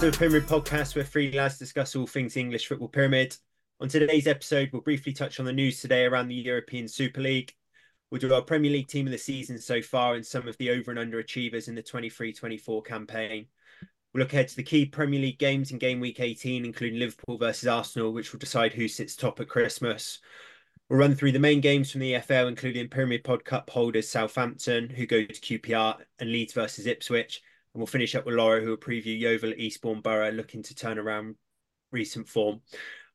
To the Pyramid Podcast where three lads discuss all things English football pyramid. On today's episode, we'll briefly touch on the news today around the European Super League. We'll do our Premier League team of the season so far and some of the over and under achievers in the 23 24 campaign. We'll look ahead to the key Premier League games in game week 18, including Liverpool versus Arsenal, which will decide who sits top at Christmas. We'll run through the main games from the EFL, including Pyramid Pod Cup holders Southampton, who go to QPR, and Leeds versus Ipswich. And we'll finish up with Lawro, who will preview Yeovil Eastbourne Borough, looking to turn around recent form.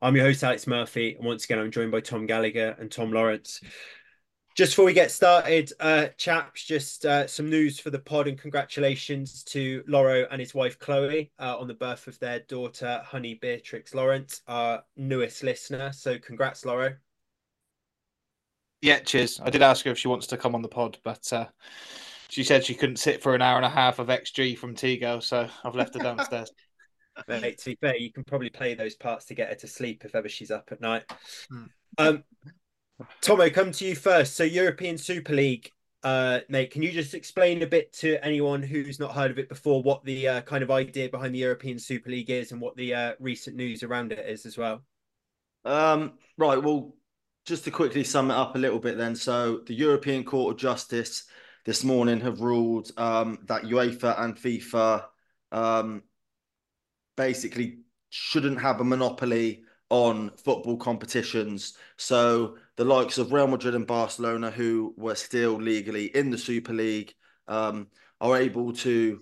I'm your host, Alex Murphy, and once again, I'm joined by Tom Gallagher and Tom Lawrence. Just before we get started, uh, chaps, just uh, some news for the pod and congratulations to Lawro and his wife Chloe uh, on the birth of their daughter, Honey Beatrix Lawrence, our newest listener. So, congrats, Lawro. Yeah, cheers. I did ask her if she wants to come on the pod, but uh, she said she couldn't sit for an hour and a half of XG from Tigo, so I've left her downstairs. Mate, to be fair, you can probably play those parts to get her to sleep if ever she's up at night. Hmm. Um, Tommo, come to you first. So, European Super League, uh, mate, can you just explain a bit to anyone who's not heard of it before what the uh, kind of idea behind the European Super League is and what the uh, recent news around it is as well? Um, right. Well, just to quickly sum it up a little bit, then. So, the European Court of Justice this morning have ruled um, that UEFA and FIFA um, basically shouldn't have a monopoly on football competitions. So the likes of Real Madrid and Barcelona, who were still legally in the Super League, um, are able to,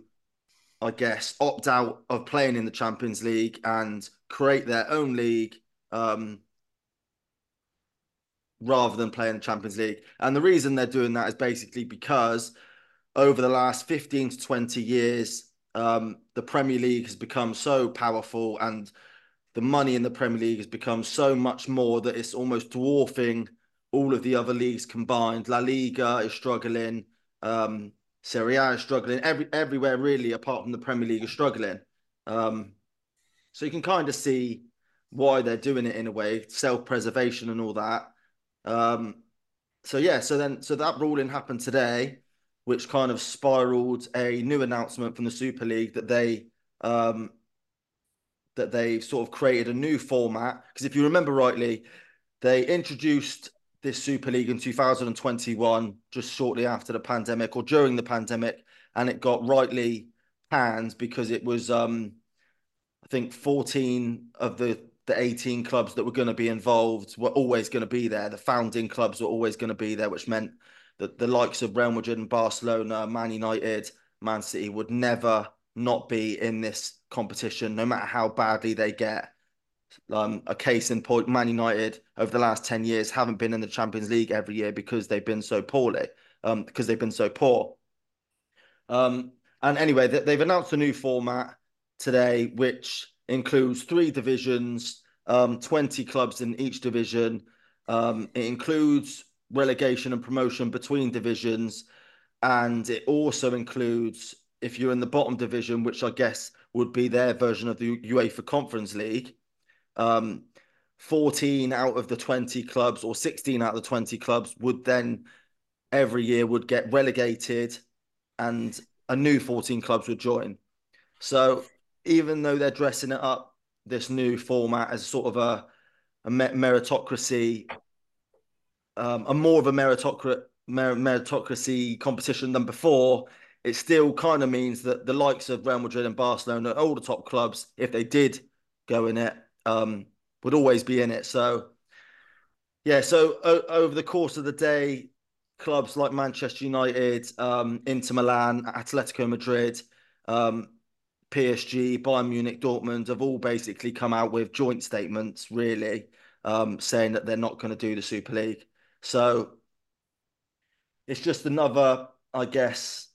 I guess, opt out of playing in the Champions League and create their own league. Um, rather than playing the Champions League. And the reason they're doing that is basically because over the last 15 to 20 years, um, the Premier League has become so powerful and the money in the Premier League has become so much more that it's almost dwarfing all of the other leagues combined. La Liga is struggling, um, Serie A is struggling, every everywhere really, apart from the Premier League, is struggling. Um, so you can kind of see why they're doing it in a way, self-preservation and all that. Um, so yeah, so then so that ruling happened today, which kind of spiraled a new announcement from the Super League that they um, that they sort of created a new format. Because if you remember rightly, they introduced this Super League in 2021, just shortly after the pandemic or during the pandemic, and it got rightly panned because it was um, I think 14 of the the 18 clubs that were going to be involved were always going to be there. The founding clubs were always going to be there, which meant that the likes of Real Madrid and Barcelona, Man United, Man City would never not be in this competition, no matter how badly they get. Um, a case in point, Man United over the last 10 years haven't been in the Champions League every year because they've been so poorly, um, because they've been so poor. Um, and anyway, they've announced a new format today, which includes three divisions, um, 20 clubs in each division. Um, it includes relegation and promotion between divisions. And it also includes, if you're in the bottom division, which I guess would be their version of the UEFA Conference League, um, 14 out of the 20 clubs or 16 out of the 20 clubs would then every year would get relegated and a new 14 clubs would join. So even though they're dressing it up this new format as sort of a, a meritocracy, um, a more of a meritocracy competition than before, it still kind of means that the likes of Real Madrid and Barcelona, all the top clubs, if they did go in it, um, would always be in it. So, yeah, so o- over the course of the day, clubs like Manchester United, um, Inter Milan, Atletico Madrid, um, PSG, Bayern Munich, Dortmund have all basically come out with joint statements, really, um, saying that they're not going to do the Super League. So it's just another, I guess,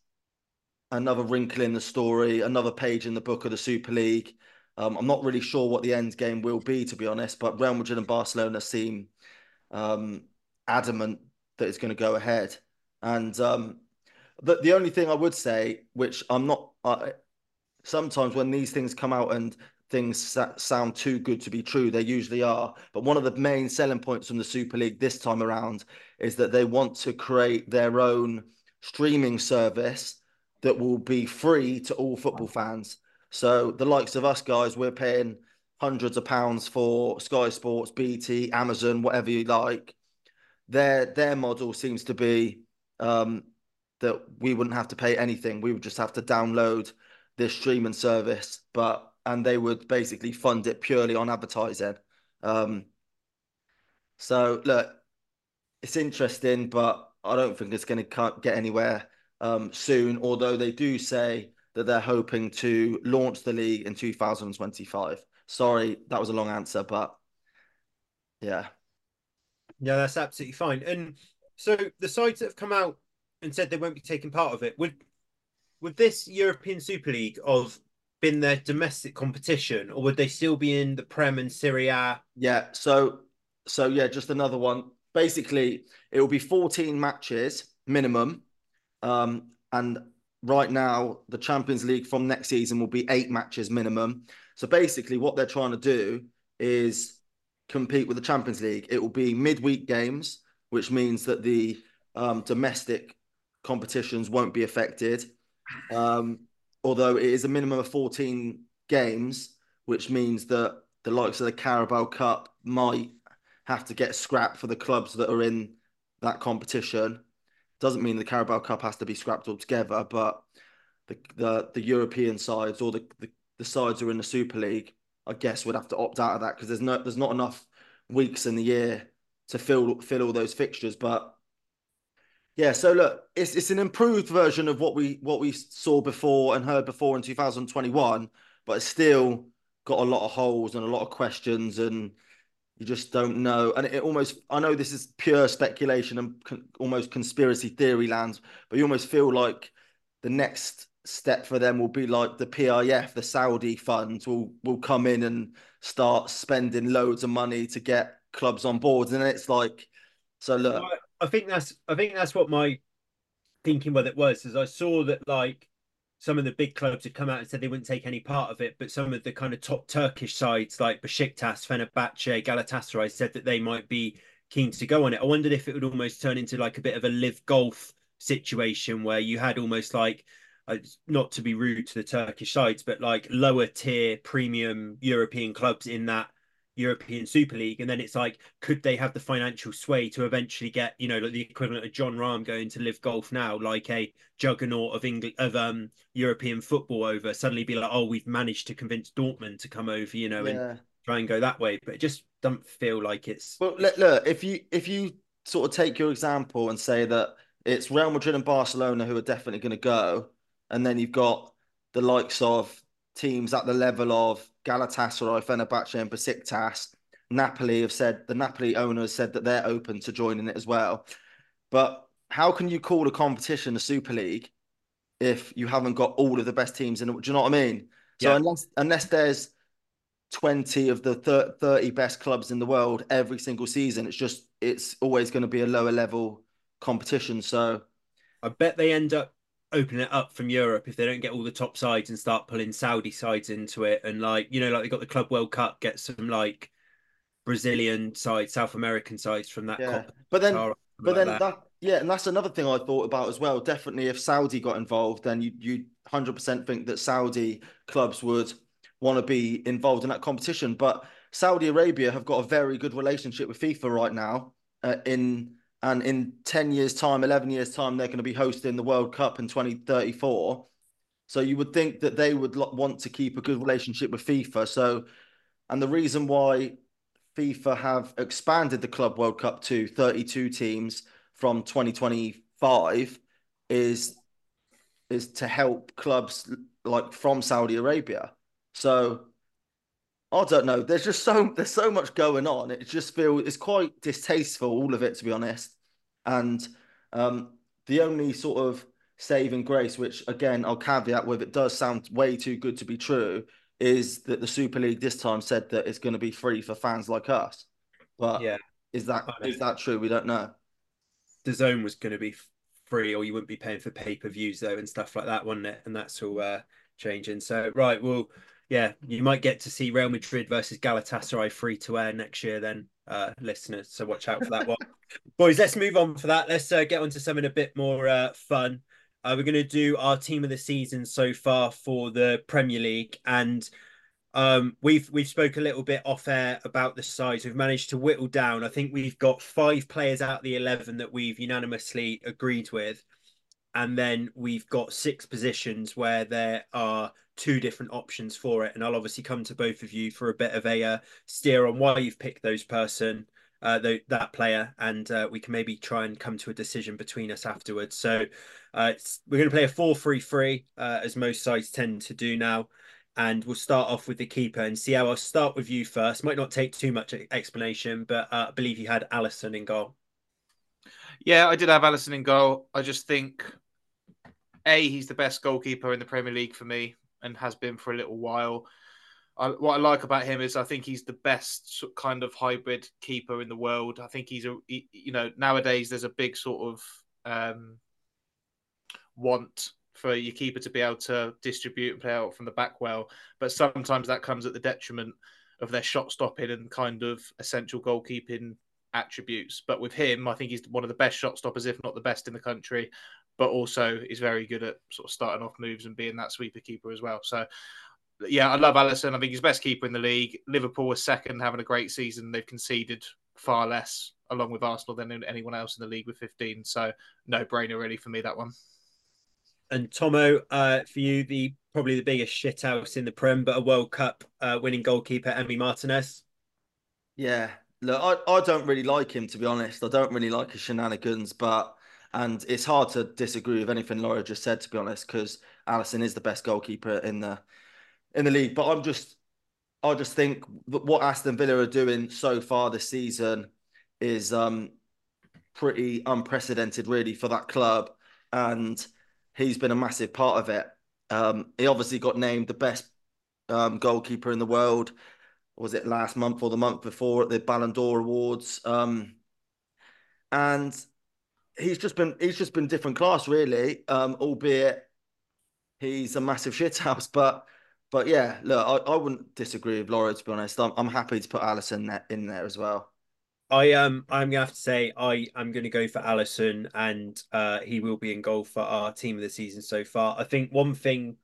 another wrinkle in the story, another page in the book of the Super League. Um, I'm not really sure what the end game will be, to be honest, but Real Madrid and Barcelona seem um, adamant that it's going to go ahead. And um, the, the only thing I would say, which I'm not, I, sometimes when these things come out and things sound too good to be true, they usually are. But one of the main selling points from the Super League this time around is that they want to create their own streaming service that will be free to all football fans. So the likes of us guys, we're paying hundreds of pounds for Sky Sports, BT, Amazon, whatever you like. Their their model seems to be um, that we wouldn't have to pay anything. We would just have to download this streaming service, but and they would basically fund it purely on advertising. Um, so look, it's interesting, but I don't think it's going to get anywhere um, soon. Although they do say that they're hoping to launch the league in 2025. Sorry, that was a long answer, but yeah. Yeah, that's absolutely fine. And so the sides that have come out and said they won't be taking part of it would would this European Super League of been their domestic competition, or would they still be in the Prem and Serie A? Yeah. So so yeah, just another one. Basically, it will be 14 matches minimum. Um, and right now, the Champions League from next season will be eight matches minimum. So basically, what they're trying to do is compete with the Champions League. It will be midweek games, which means that the um, domestic competitions won't be affected. Um, although it is a minimum of 14 games, which means that the likes of the Carabao Cup might have to get scrapped for the clubs that are in that competition. Doesn't mean the Carabao Cup has to be scrapped altogether, but the the, the European sides or the, the, the sides who are in the Super League, I guess, would have to opt out of that because there's no there's not enough weeks in the year to fill fill all those fixtures. But yeah, so look, it's it's an improved version of what we what we saw before and heard before in 2021, but it's still got a lot of holes and a lot of questions and you just don't know. And it almost, I know this is pure speculation and con- almost conspiracy theory lands, but you almost feel like the next step for them will be like the PIF, the Saudi funds will will come in and start spending loads of money to get clubs on board. And then it's like, so look, I think that's I think that's what my thinking with it was, is I saw that like some of the big clubs had come out and said they wouldn't take any part of it, but some of the kind of top Turkish sides like Besiktas, Fenerbahce, Galatasaray said that they might be keen to go on it. I wondered if it would almost turn into like a bit of a LIV golf situation where you had almost like uh, not to be rude to the Turkish sides, but like lower tier premium European clubs in that European Super League, and then it's like, could they have the financial sway to eventually get, you know, like the equivalent of Jon Rahm going to LIV golf now, like a juggernaut of English of um European football over, suddenly be like, oh, we've managed to convince Dortmund to come over, you know, yeah. and try and go that way. But it just doesn't feel like it's. Well, look, look, if you if you sort of take your example and say that it's Real Madrid and Barcelona who are definitely going to go, and then you've got the likes of teams at the level of Galatasaray, Fenerbahce, and Besiktas. Napoli have said the Napoli owners said that they're open to joining it as well. But how can you call a competition a Super League if you haven't got all of the best teams in it? Do you know what I mean? So yeah. unless unless there's 20 of the 30 best clubs in the world every single season, it's just it's always going to be a lower level competition. So I bet they end up open it up from Europe if they don't get all the top sides and start pulling Saudi sides into it. And like, you know, like they got the Club World Cup, get some like Brazilian sides, South American sides from that. Yeah. But then, but like then that. that. yeah, and that's another thing I thought about as well. Definitely, if Saudi got involved, then you you hundred percent think that Saudi clubs would want to be involved in that competition. But Saudi Arabia have got a very good relationship with FIFA right now. Uh, in and in 10 years time 11 years time they're going to be hosting the world cup in 2034 so you would think that they would want to keep a good relationship with fifa so and the reason why fifa have expanded the club world cup to 32 teams from 2025 is is to help clubs like from saudi arabia so I don't know. There's just so there's so much going on. It just feels it's quite distasteful, all of it, to be honest. And um, the only sort of saving grace, which again I'll caveat with, it does sound way too good to be true, is that the Super League this time said that it's going to be free for fans like us. But yeah, is that is that true? We don't know. The zone was going to be free, or you wouldn't be paying for pay per views though, and stuff like that, wasn't it? And that's all uh, changing. So right, well yeah, you might get to see Real Madrid versus Galatasaray free to air next year, then, uh, listeners. So watch out for that one. Boys, let's move on for that. Let's uh, get on to something a bit more uh, fun. Uh, we're going to do our team of the season so far for the Premier League, and um, we've we've spoke a little bit off air about the size. We've managed to whittle down. I think we've got five players out of the eleven that we've unanimously agreed with, and then we've got six positions where there are two different options for it. And I'll obviously come to both of you for a bit of a uh, steer on why you've picked those person, uh, th- that player, and uh, we can maybe try and come to a decision between us afterwards. So uh, we're going to play a four-three-three, uh, as most sides tend to do now. And we'll start off with the keeper and see how I'll start with you first. Might not take too much explanation, but uh, I believe you had Alisson in goal. Yeah, I did have Alisson in goal. I just think a he's the best goalkeeper in the Premier League for me and has been for a little while. I, what I like about him is I think he's the best kind of hybrid keeper in the world. I think he's a he, you know nowadays there's a big sort of um, want for your keeper to be able to distribute and play out from the back well, but sometimes that comes at the detriment of their shot stopping and kind of essential goalkeeping attributes. But with him, I think he's one of the best shot stoppers, if not the best in the country but also is very good at sort of starting off moves and being that sweeper keeper as well. So, yeah, I love Alisson. I think he's best keeper in the league. Liverpool was second, having a great season. They've conceded far less, along with Arsenal, than anyone else in the league with 15. So, no brainer really for me that one. And Tommo, uh, for you, the probably the biggest shit house in the Prem, but a World Cup uh, winning goalkeeper, Emi Martinez. Yeah, look, I, I don't really like him to be honest. I don't really like his shenanigans, but and it's hard to disagree with anything Lawro just said, to be honest, because Alisson is the best goalkeeper in the in the league. But I'm just, I just think what Aston Villa are doing so far this season is um, pretty unprecedented, really, for that club, and he's been a massive part of it. Um, he obviously got named the best um, goalkeeper in the world. Was it last month or the month before at the Ballon d'Or awards? Um, and he's just been he's just been different class really, um, albeit he's a massive shithouse. But but yeah, look, I, I wouldn't disagree with Lawro to be honest. I'm I'm happy to put Alisson in there as well. I um I'm gonna have to say I I'm gonna go for Alisson and uh he will be in goal for our team of the season so far. I think one thing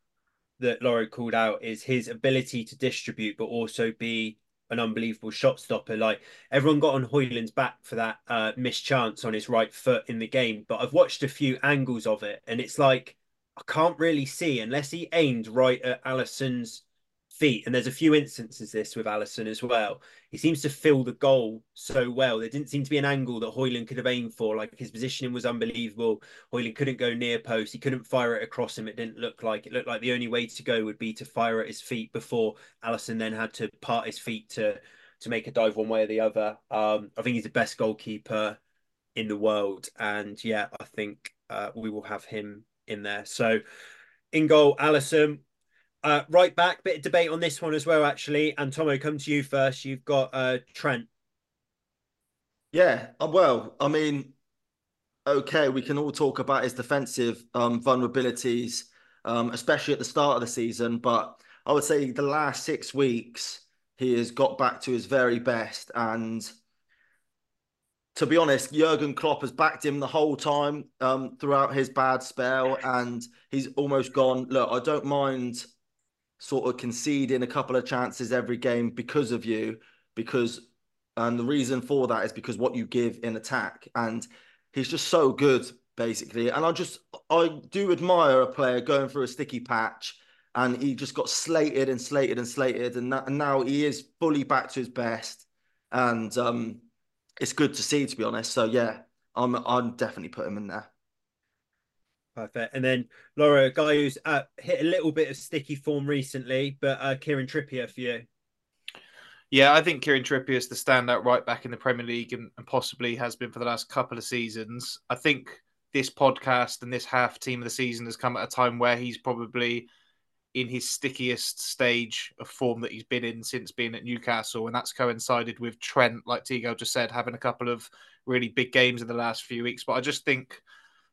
that Lawro called out is his ability to distribute but also be an unbelievable shot stopper. Like everyone got on Højlund's back for that uh, missed chance on his right foot in the game, but I've watched a few angles of it, and it's like I can't really see unless he aimed right at Alisson's feet. And there's a few instances this with Alisson as well. He seems to fill the goal so well. There didn't seem to be an angle that Højlund could have aimed for. Like his positioning was unbelievable. Højlund couldn't go near post. He couldn't fire it across him. It didn't look like it looked like the only way to go would be to fire at his feet before Alisson then had to part his feet to to make a dive one way or the other. Um, I think he's the best goalkeeper in the world, and yeah, I think uh, we will have him in there. So in goal, Alisson. Uh, right back, bit of debate on this one as well, actually. And Tommo, come to you first. You've got uh, Trent. Yeah, uh, well, I mean, okay, we can all talk about his defensive um, vulnerabilities, um, especially at the start of the season. But I would say the last six weeks, he has got back to his very best. And to be honest, Jurgen Klopp has backed him the whole time um, throughout his bad spell. And he's almost gone, look, I don't mind sort of conceding a couple of chances every game because of you, because and the reason for that is because what you give in attack, and he's just so good basically. And I just I do admire a player going through a sticky patch, and he just got slated and slated and slated, and, that, and now he is fully back to his best, and um, it's good to see to be honest. So yeah, I'm I'm definitely put him in there. Perfect. And then Lawro, a guy who's uh, hit a little bit of sticky form recently, but uh, Kieran Trippier for you. Yeah, I think Kieran Trippier is the standout right back in the Premier League and, and, possibly has been for the last couple of seasons. I think this podcast and this half team of the season has come at a time where he's probably in his stickiest stage of form that he's been in since being at Newcastle. And that's coincided with Trent, like Tigo just said, having a couple of really big games in the last few weeks. But I just think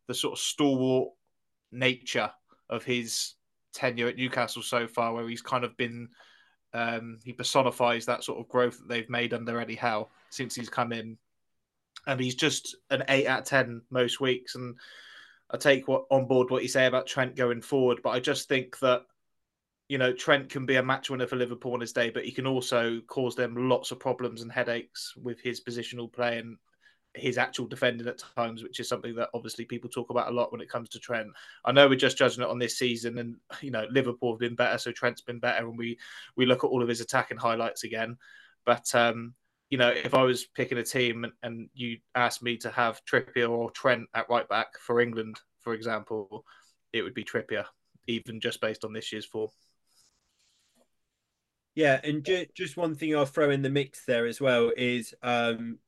the sort of stalwart nature of his tenure at Newcastle so far, where he's kind of been um, he personifies that sort of growth that they've made under Eddie Howe since he's come in, and he's just an eight out of ten most weeks. And I take what on board what you say about Trent going forward, but I just think that you know Trent can be a match winner for Liverpool on his day, but he can also cause them lots of problems and headaches with his positional play and his actual defending at times, which is something that obviously people talk about a lot when it comes to Trent. I know we're just judging it on this season, and you know Liverpool have been better, so Trent's been better, and we we look at all of his attacking highlights again. But um, you know, if I was picking a team and, and you asked me to have Trippier or Trent at right back for England, for example, it would be Trippier, even just based on this year's form. Yeah, and ju- just one thing I'll throw in the mix there as well is um,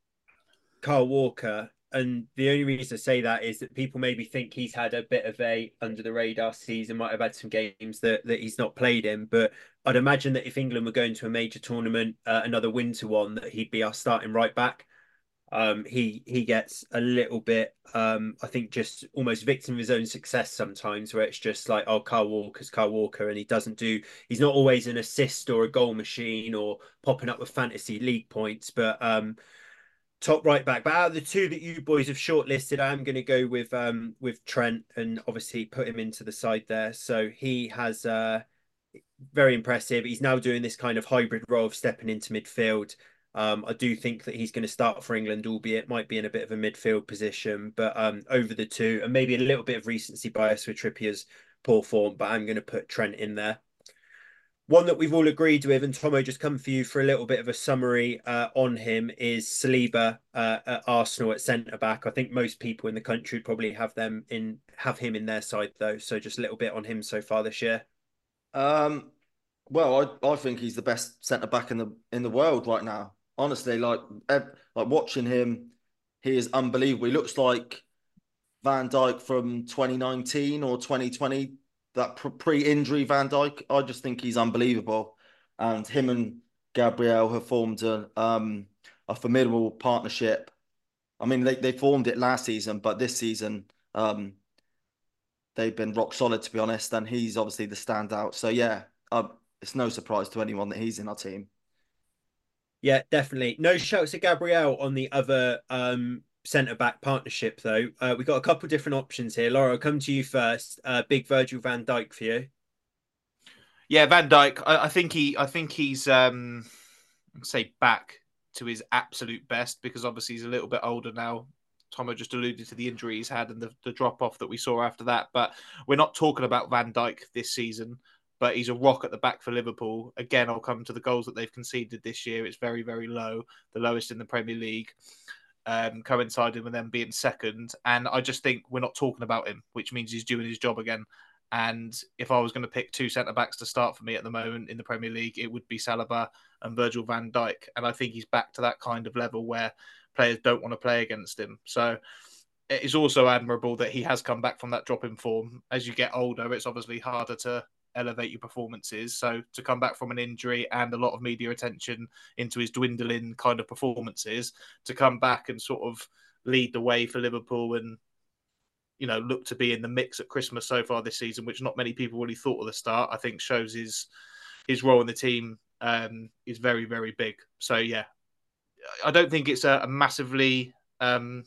Kyle Walker. And the only reason I say that is that people maybe think he's had a bit of a under the radar season, might have had some games that, that he's not played in. But I'd imagine that if England were going to a major tournament, uh, another winter one, that he'd be our starting right back. Um, he he gets a little bit, um, I think, just almost victim of his own success sometimes, where it's just like, oh, Carl Walker's Carl Walker, and he doesn't do, he's not always an assist or a goal machine or popping up with fantasy league points, but um, top right back. But out of the two that you boys have shortlisted, I'm going to go with um with Trent and obviously put him into the side there. So he has uh very impressive. He's now doing this kind of hybrid role of stepping into midfield. Um, I do think that he's going to start for England, albeit might be in a bit of a midfield position, but um, over the two, and maybe a little bit of recency bias with Trippier's poor form. But I'm going to put Trent in there. One that we've all agreed with, and Tommo just come for you for a little bit of a summary uh, on him is Saliba uh, at Arsenal at centre back. I think most people in the country probably have them in have him in their side though. So just a little bit on him so far this year. Um, well, I, I think he's the best centre back in the in the world right now. Honestly, like like watching him, he is unbelievable. He looks like Van Dijk from 2019 or 2020 that pre-injury Van Dijk. I just think he's unbelievable, and him and Gabriel have formed a um, a formidable partnership. I mean, they, they formed it last season, but this season um, they've been rock solid to be honest. And he's obviously the standout. So yeah, uh, it's no surprise to anyone that he's in our team. Yeah, definitely. No shouts to Gabriel on the other um, centre back partnership, though. Uh, we've got a couple different options here. Lawro, I'll come to you first. Uh, big Virgil van Dijk for you. Yeah, Van Dijk. I, I think he. I think he's. Um, say back to his absolute best because obviously he's a little bit older now. Tommo just alluded to the injury he's had and the, the drop off that we saw after that. But we're not talking about Van Dijk this season. But he's a rock at the back for Liverpool. Again, I'll come to the goals that they've conceded this year. It's very, very low, the lowest in the Premier League um, coinciding with them being second. And I just think we're not talking about him, which means he's doing his job again. And if I was going to pick two centre backs to start for me at the moment in the Premier League, it would be Saliba and Virgil van Dijk. And I think he's back to that kind of level where players don't want to play against him. So it is also admirable that he has come back from that drop in form. As you get older, it's obviously harder to elevate your performances. So to come back from an injury and a lot of media attention into his dwindling kind of performances, to come back and sort of lead the way for Liverpool and you know look to be in the mix at Christmas so far this season, which not many people really thought at the start. I think shows his his role in the team um, is very very big. So yeah, I don't think it's a, a massively um,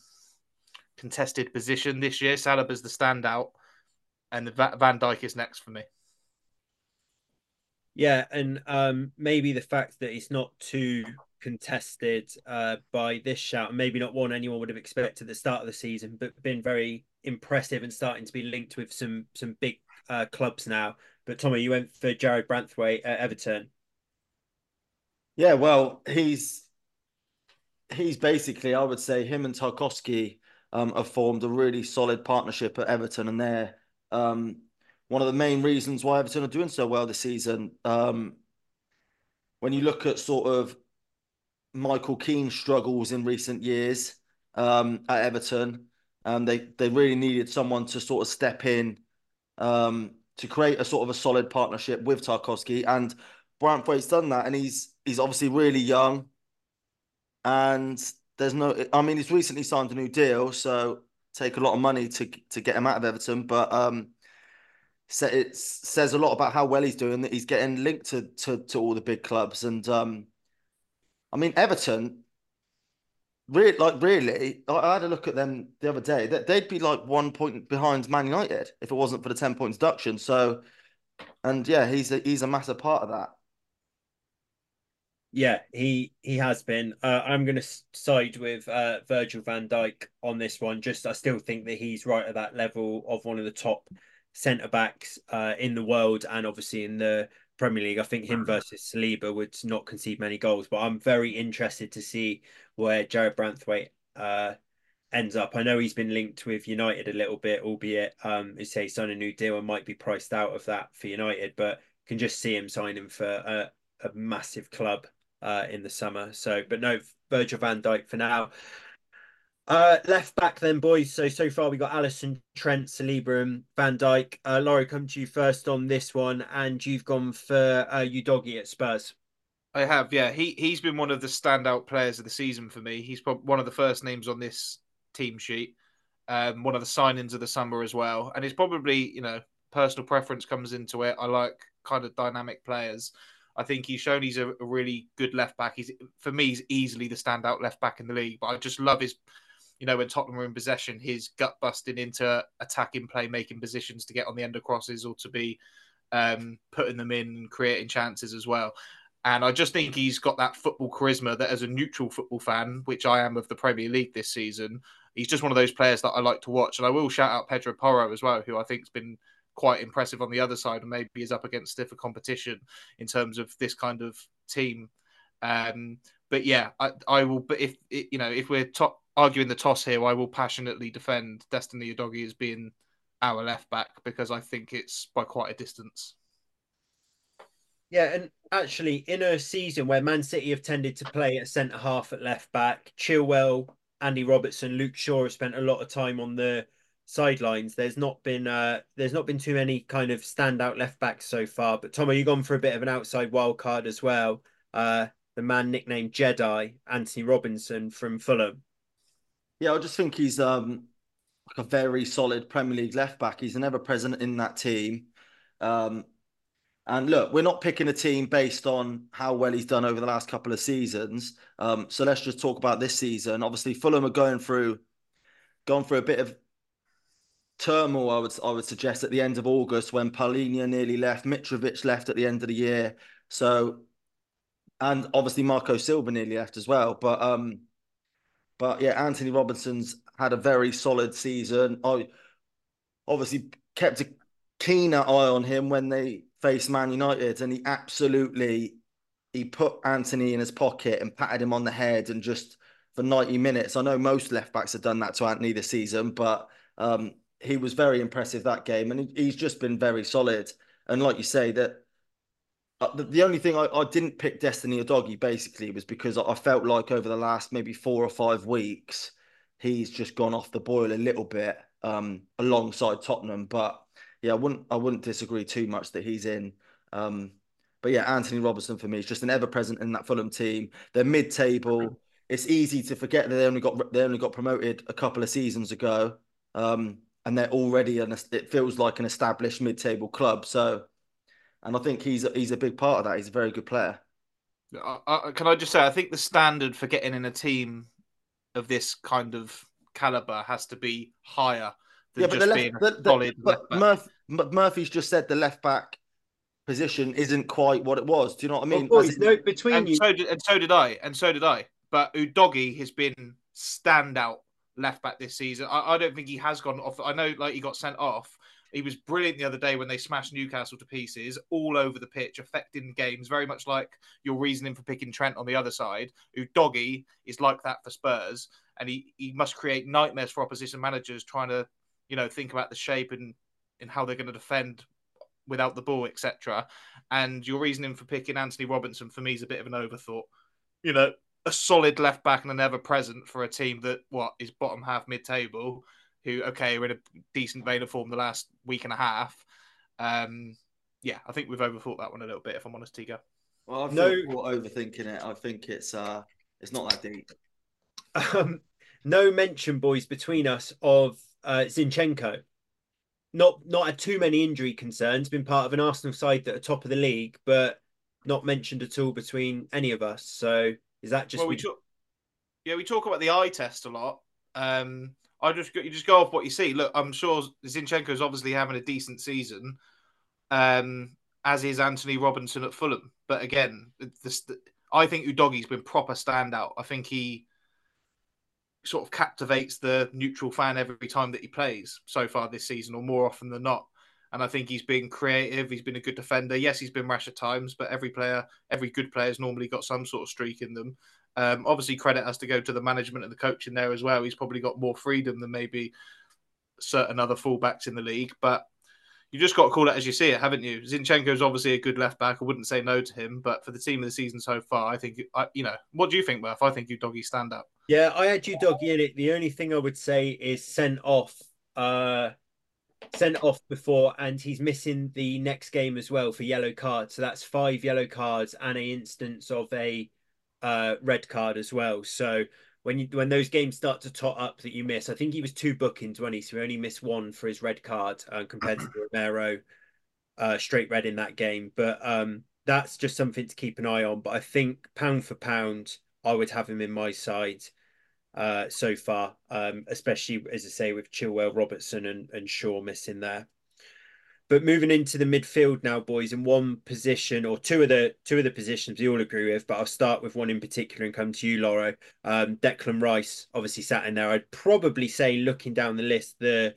contested position this year. Saliba's the standout, and Van Dijk is next for me. Yeah, and um, maybe the fact that it's not too contested uh, by this shout, maybe not one anyone would have expected at the start of the season, but been very impressive and starting to be linked with some some big uh, clubs now. But Tommy, you went for Jared Branthwaite at Everton. Yeah, well, he's he's basically, I would say, him and Tarkowski um, have formed a really solid partnership at Everton, and they're um, one of the main reasons why Everton are doing so well this season. Um, when you look at sort of Michael Keane's struggles in recent years um, at Everton, um, they they really needed someone to sort of step in um, to create a sort of a solid partnership with Tarkowski, and Branthwaite's done that, and he's he's obviously really young, and there's no, I mean, he's recently signed a new deal, so take a lot of money to to get him out of Everton, but um, it says a lot about how well he's doing that he's getting linked to to, to all the big clubs and um I mean Everton really, like really, I had a look at them the other day. That They'd be like one point behind Man United if it wasn't for the ten points deduction. So, and yeah, he's a he's a massive part of that. Yeah, he he has been. Uh, I'm going to side with uh, Virgil Van Dijk on this one. Just I still think that he's right at that level of one of the top centre backs uh, in the world, and obviously in the Premier League. I think him versus Saliba would not concede many goals, but I'm very interested to see where Jared Branthwaite uh, ends up. I know he's been linked with United a little bit, albeit um, he say signed a new deal and might be priced out of that for United, but can just see him signing for a, a massive club uh, in the summer. So, but no, Virgil van Dijk for now. Uh, left back then, boys. So so far we got Alisson, Trent, Saliba, and Van Dijk. Uh, Laurie, come to you first on this one, and you've gone for uh, Udogie at Spurs. I have, yeah. He he's been one of the standout players of the season for me. He's probably one of the first names on this team sheet. Um, one of the signings of the summer as well, and it's probably you know personal preference comes into it. I like kind of dynamic players. I think he's shown he's a, a, really good left back. He's for me, he's easily the standout left back in the league. But I just love his, you know, when Tottenham were in possession, his gut busting into attacking play, making positions to get on the end of crosses or to be um, putting them in and creating chances as well. And I just think he's got that football charisma that, as a neutral football fan, which I am of the Premier League this season, he's just one of those players that I like to watch. And I will shout out Pedro Porro as well, who I think has been quite impressive on the other side and maybe is up against stiffer competition in terms of this kind of team. Um, but yeah, I, I will. But if you know, if we're to- arguing the toss here, I will passionately defend Destiny Udogie as being our left back because I think it's by quite a distance. Yeah, and actually, in a season where Man City have tended to play at centre half at left back, Chilwell, Andy Robertson, Luke Shaw have spent a lot of time on the sidelines. There's not been uh, there's not been too many kind of standout left backs so far. But Tom, are you gone for a bit of an outside wild card as well? Uh, the man nicknamed Jedi, Anthony Robinson from Fulham. Yeah, I just think he's um like a very solid Premier League left back. He's an ever present in that team. Um, and look, we're not picking a team based on how well he's done over the last couple of seasons. Um, so let's just talk about this season. Obviously, Fulham are going through, gone through a bit of turmoil, I would I would suggest at the end of August when Palhinha nearly left, Mitrovic left at the end of the year. So, and obviously Marco Silva nearly left as well. But um, but yeah, Anthony Robinson's had a very solid season. I obviously kept a keener eye on him when they faced Man United, and he absolutely he put Anthony in his pocket and patted him on the head and just for 90 minutes. I know most left backs have done that to Anthony this season, but um, he was very impressive that game, and he's just been very solid. And like you say, that the, the, only thing I, I, didn't pick Destiny Udogie basically was because I, felt like over the last maybe four or five weeks, he's just gone off the boil a little bit um, alongside Tottenham. But yeah, I wouldn't I wouldn't disagree too much that he's in. Um, but yeah, Anthony Robertson for me is just an ever present in that Fulham team. They're mid table. It's easy to forget that they only got they only got promoted a couple of seasons ago. Um, and they're already an it feels like an established mid-table club. So, and I think he's a, he's a big part of that. He's a very good player. Uh, can I just say, I think the standard for getting in a team of this kind of caliber has to be higher than yeah, but just left, being the, the, solid. But Murph, Murphy's just said the left back position isn't quite what it was. Do you know what I mean? Boys, no, between and you, so did, and so did I, and so did I. But Udogie has been standout left back this season. I, I, don't think he has gone off. I know, like he got sent off. He was brilliant the other day when they smashed Newcastle to pieces, all over the pitch, affecting games. Very much like your reasoning for picking Trent on the other side. who doggy is like that for Spurs, and he he must create nightmares for opposition managers trying to, you know, think about the shape and and how they're going to defend without the ball, etc. And your reasoning for picking Anthony Robinson for me is a bit of an overthought. You know, a solid left back and an ever present for a team that what is bottom half mid table, who okay are in a decent vein of form the last week and a half. Um, yeah, I think we've overthought that one a little bit. If I'm honest, Tiga. Well, I no, we're overthinking it. I think it's uh, it's not that deep. Um, no mention, boys, between us of uh, Zinchenko. Not not had too many injury concerns. Been part of an Arsenal side that are top of the league, but not mentioned at all between any of us. So is that just well, we, talk, Yeah, we talk about the eye test a lot. Um, I just you just go off what you see. Look, I'm sure Zinchenko is obviously having a decent season, um, as is Anthony Robinson at Fulham. But again, this, I think Udogie's been proper standout. I think he sort of captivates the neutral fan every time that he plays so far this season, or more often than not. And I think he's been creative. He's been a good defender. Yes, he's been rash at times, but every player, every good player has normally got some sort of streak in them. Um, obviously, credit has to go to the management and the coaching there as well. He's probably got more freedom than maybe certain other fullbacks in the league. But you just got to call it as you see it, haven't you? Zinchenko is obviously a good left back. I wouldn't say no to him, but for the team of the season so far, I think, I, you know, what do you think, Murph? I think Udogie stand up. Yeah, I had Udogie in it. The only thing I would say is sent off, uh, sent off before, and he's missing the next game as well for yellow cards. So that's five yellow cards and a instance of a uh, red card as well. So when you when those games start to tot up that you miss, I think he was two bookings when he so he only missed one for his red card uh, compared to Romero, uh, straight red in that game. But um, that's just something to keep an eye on. But I think pound for pound, I would have him in my side uh, so far, um, especially as I say with Chilwell, Robertson, and and Shaw missing there. But moving into the midfield now, boys, in one position or two of the two of the positions we all agree with, but I'll start with one in particular and come to you, Lawro. Um, Declan Rice obviously sat in there. I'd probably say, looking down the list, the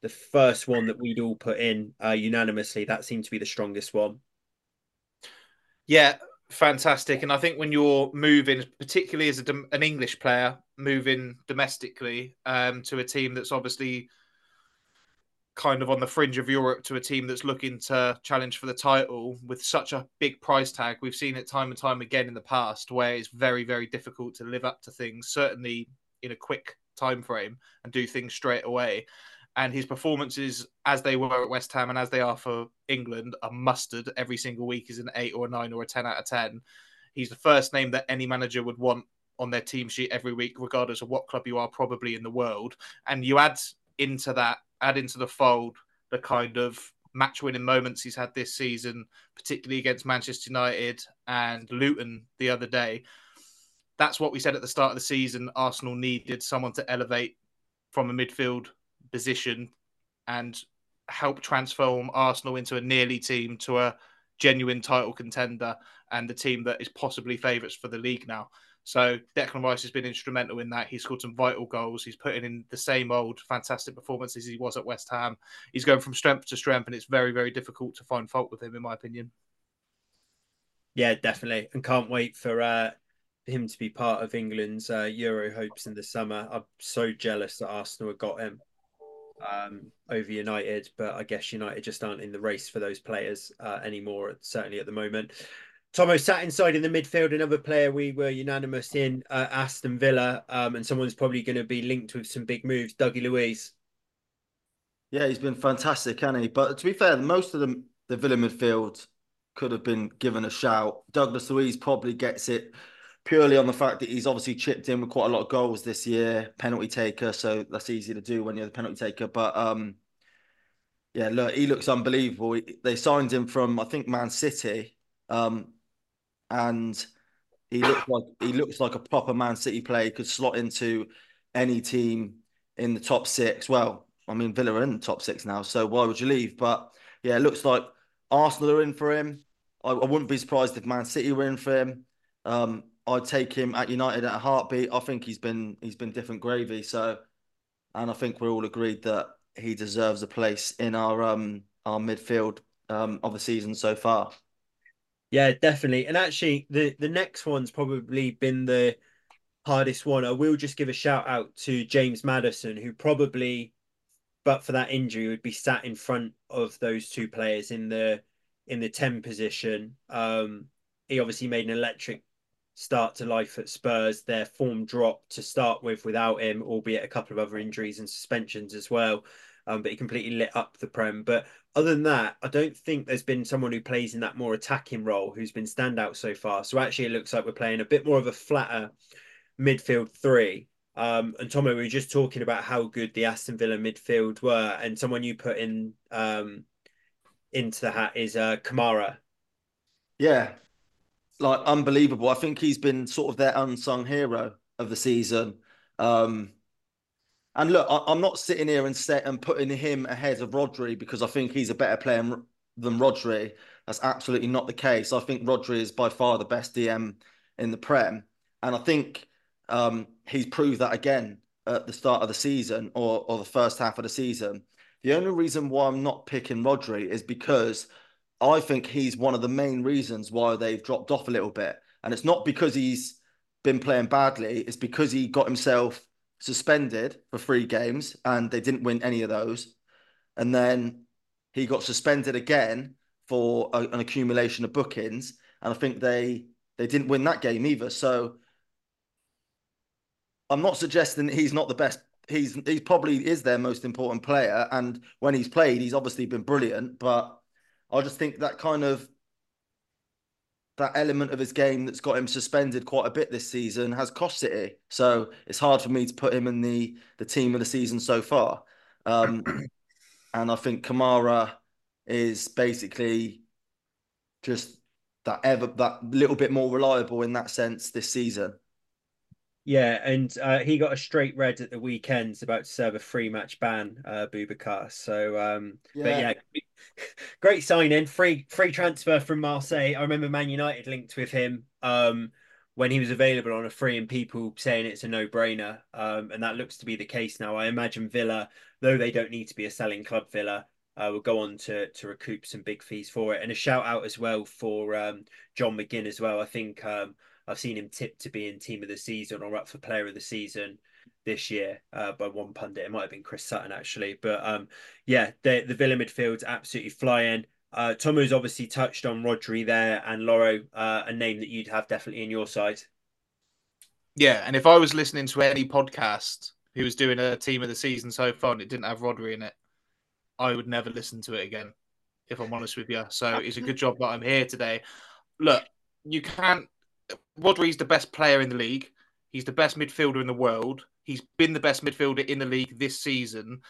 the first one that we'd all put in uh, unanimously, that seemed to be the strongest one. Yeah, fantastic. And I think when you're moving, particularly as a, an English player, moving domestically um, to a team that's obviously kind of on the fringe of Europe to a team that's looking to challenge for the title with such a big price tag. We've seen it time and time again in the past where it's very, very difficult to live up to things, certainly in a quick time frame and do things straight away. And his performances, as they were at West Ham and as they are for England, are mustard every single week is an eight or a nine or a 10 out of 10. He's the first name that any manager would want on their team sheet every week, regardless of what club you are, probably in the world. And you add into that add into the fold the kind of match winning moments he's had this season, particularly against Manchester United and Luton the other day. That's what we said at the start of the season. Arsenal needed someone to elevate from a midfield position and help transform Arsenal into a nearly team to a genuine title contender and the team that is possibly favourites for the league now. So Declan Rice has been instrumental in that. He's scored some vital goals. He's putting in the same old fantastic performances he was at West Ham. He's going from strength to strength, and it's very, very difficult to find fault with him, in my opinion. Yeah, definitely, and can't wait for uh, him to be part of England's uh, Euro hopes in the summer. I'm so jealous that Arsenal have got him um, over United, but I guess United just aren't in the race for those players uh, anymore. Certainly at the moment. Tommo sat inside in the midfield. Another player we were unanimous in uh, Aston Villa, um, and someone's probably going to be linked with some big moves. Dougie Luiz. Yeah, he's been fantastic, hasn't he? But to be fair, most of the the Villa midfield could have been given a shout. Douglas Luiz probably gets it purely on the fact that he's obviously chipped in with quite a lot of goals this year, penalty taker. So that's easy to do when you're the penalty taker. But um, yeah, look, he looks unbelievable. They signed him from I think Man City. Um, and he looks like he looks like a proper Man City player. Could slot into any team in the top six. Well, I mean Villa are in the top six now, so why would you leave? But yeah, it looks like Arsenal are in for him. I, I wouldn't be surprised if Man City were in for him. Um, I'd take him at United at a heartbeat. I think he's been he's been different gravy. So, and I think we're all agreed that he deserves a place in our um our midfield um of the season so far. Yeah, definitely. And actually, the the next one's probably been the hardest one. I will just give a shout out to James Maddison, who probably, but for that injury, would be sat in front of those two players in the in the ten position. Um, he obviously made an electric start to life at Spurs. Their form dropped to start with without him, albeit a couple of other injuries and suspensions as well. Um, but he completely lit up the Prem. But other than that, I don't think there's been someone who plays in that more attacking role who's been standout so far. So actually, it looks like we're playing a bit more of a flatter midfield three. Um, and Tommo, we were just talking about how good the Aston Villa midfield were, and someone you put in um, into the hat is uh, Kamara. Yeah, like unbelievable. I think he's been sort of their unsung hero of the season. Um, and look, I, am not sitting here and set and putting him ahead of Rodri because I think he's a better player than Rodri. That's absolutely not the case. I think Rodri is by far the best DM in the Prem, and I think um, he's proved that again at the start of the season or or the first half of the season. The only reason why I'm not picking Rodri is because I think he's one of the main reasons why they've dropped off a little bit, and it's not because he's been playing badly. It's because he got himself suspended for three games and they didn't win any of those. And then he got suspended again for a, an accumulation of bookings. And I think they they didn't win that game either. So I'm not suggesting he's not the best. He's he's probably is their most important player. And when he's played, he's obviously been brilliant. But I just think that kind of that element of his game that's got him suspended quite a bit this season has cost City. So it's hard for me to put him in the the team of the season so far. Um, and I think Kamara is basically just that ever that little bit more reliable in that sense this season. Yeah, and uh, he got a straight red at the weekend, about to serve a free match ban, uh, Boubacar. So, um, yeah. but yeah, great signing, free free transfer from Marseille. I remember Man United linked with him um, when he was available on a free, and people saying it's a no brainer, um, and that looks to be the case now. I imagine Villa, though they don't need to be a selling club, Villa uh, will go on to to recoup some big fees for it. And a shout out as well for um, John McGinn as well. I think um, I've seen him tipped to be in team of the season or up for player of the season this year uh, by one pundit. It might have been Chris Sutton actually, but um, yeah, the the Villa midfield's absolutely flying. Uh, Tommo's obviously touched on Rodri there and Lawro, uh, a name that you'd have definitely in your side. Yeah, and if I was listening to any podcast who was doing a team of the season so far and it didn't have Rodri in it, I would never listen to it again. If I'm honest with you, so it's a good job that I'm here today. Look, you can't Rodri's the best player in the league. He's the best midfielder in the world. He's been the best midfielder in the league this season,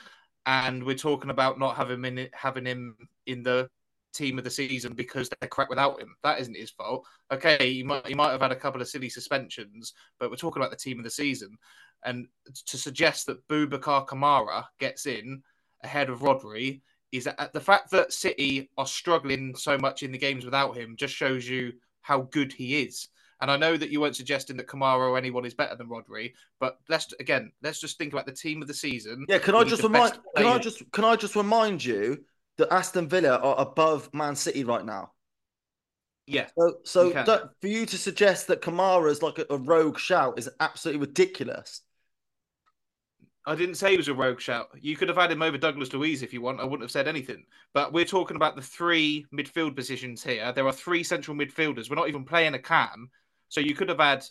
and we're talking about not having him in, having him in the team of the season because they're crap without him. That isn't his fault. Okay, he might he might have had a couple of silly suspensions, but we're talking about the team of the season. And to suggest that Boubacar Kamara gets in ahead of Rodri is that the fact that City are struggling so much in the games without him just shows you how good he is. And I know that you weren't suggesting that Kamara or anyone is better than Rodri, but let's again, let's just think about the team of the season. Yeah, can I just remind? Can I just can I just remind you that Aston Villa are above Man City right now? Yeah. So, so you for you to suggest that Kamara is like a, a rogue shout is absolutely ridiculous. I didn't say he was a rogue shout. You could have had him over Douglas Luiz if you want. I wouldn't have said anything. But we're talking about the three midfield positions here. There are three central midfielders. We're not even playing a cam. So you could have had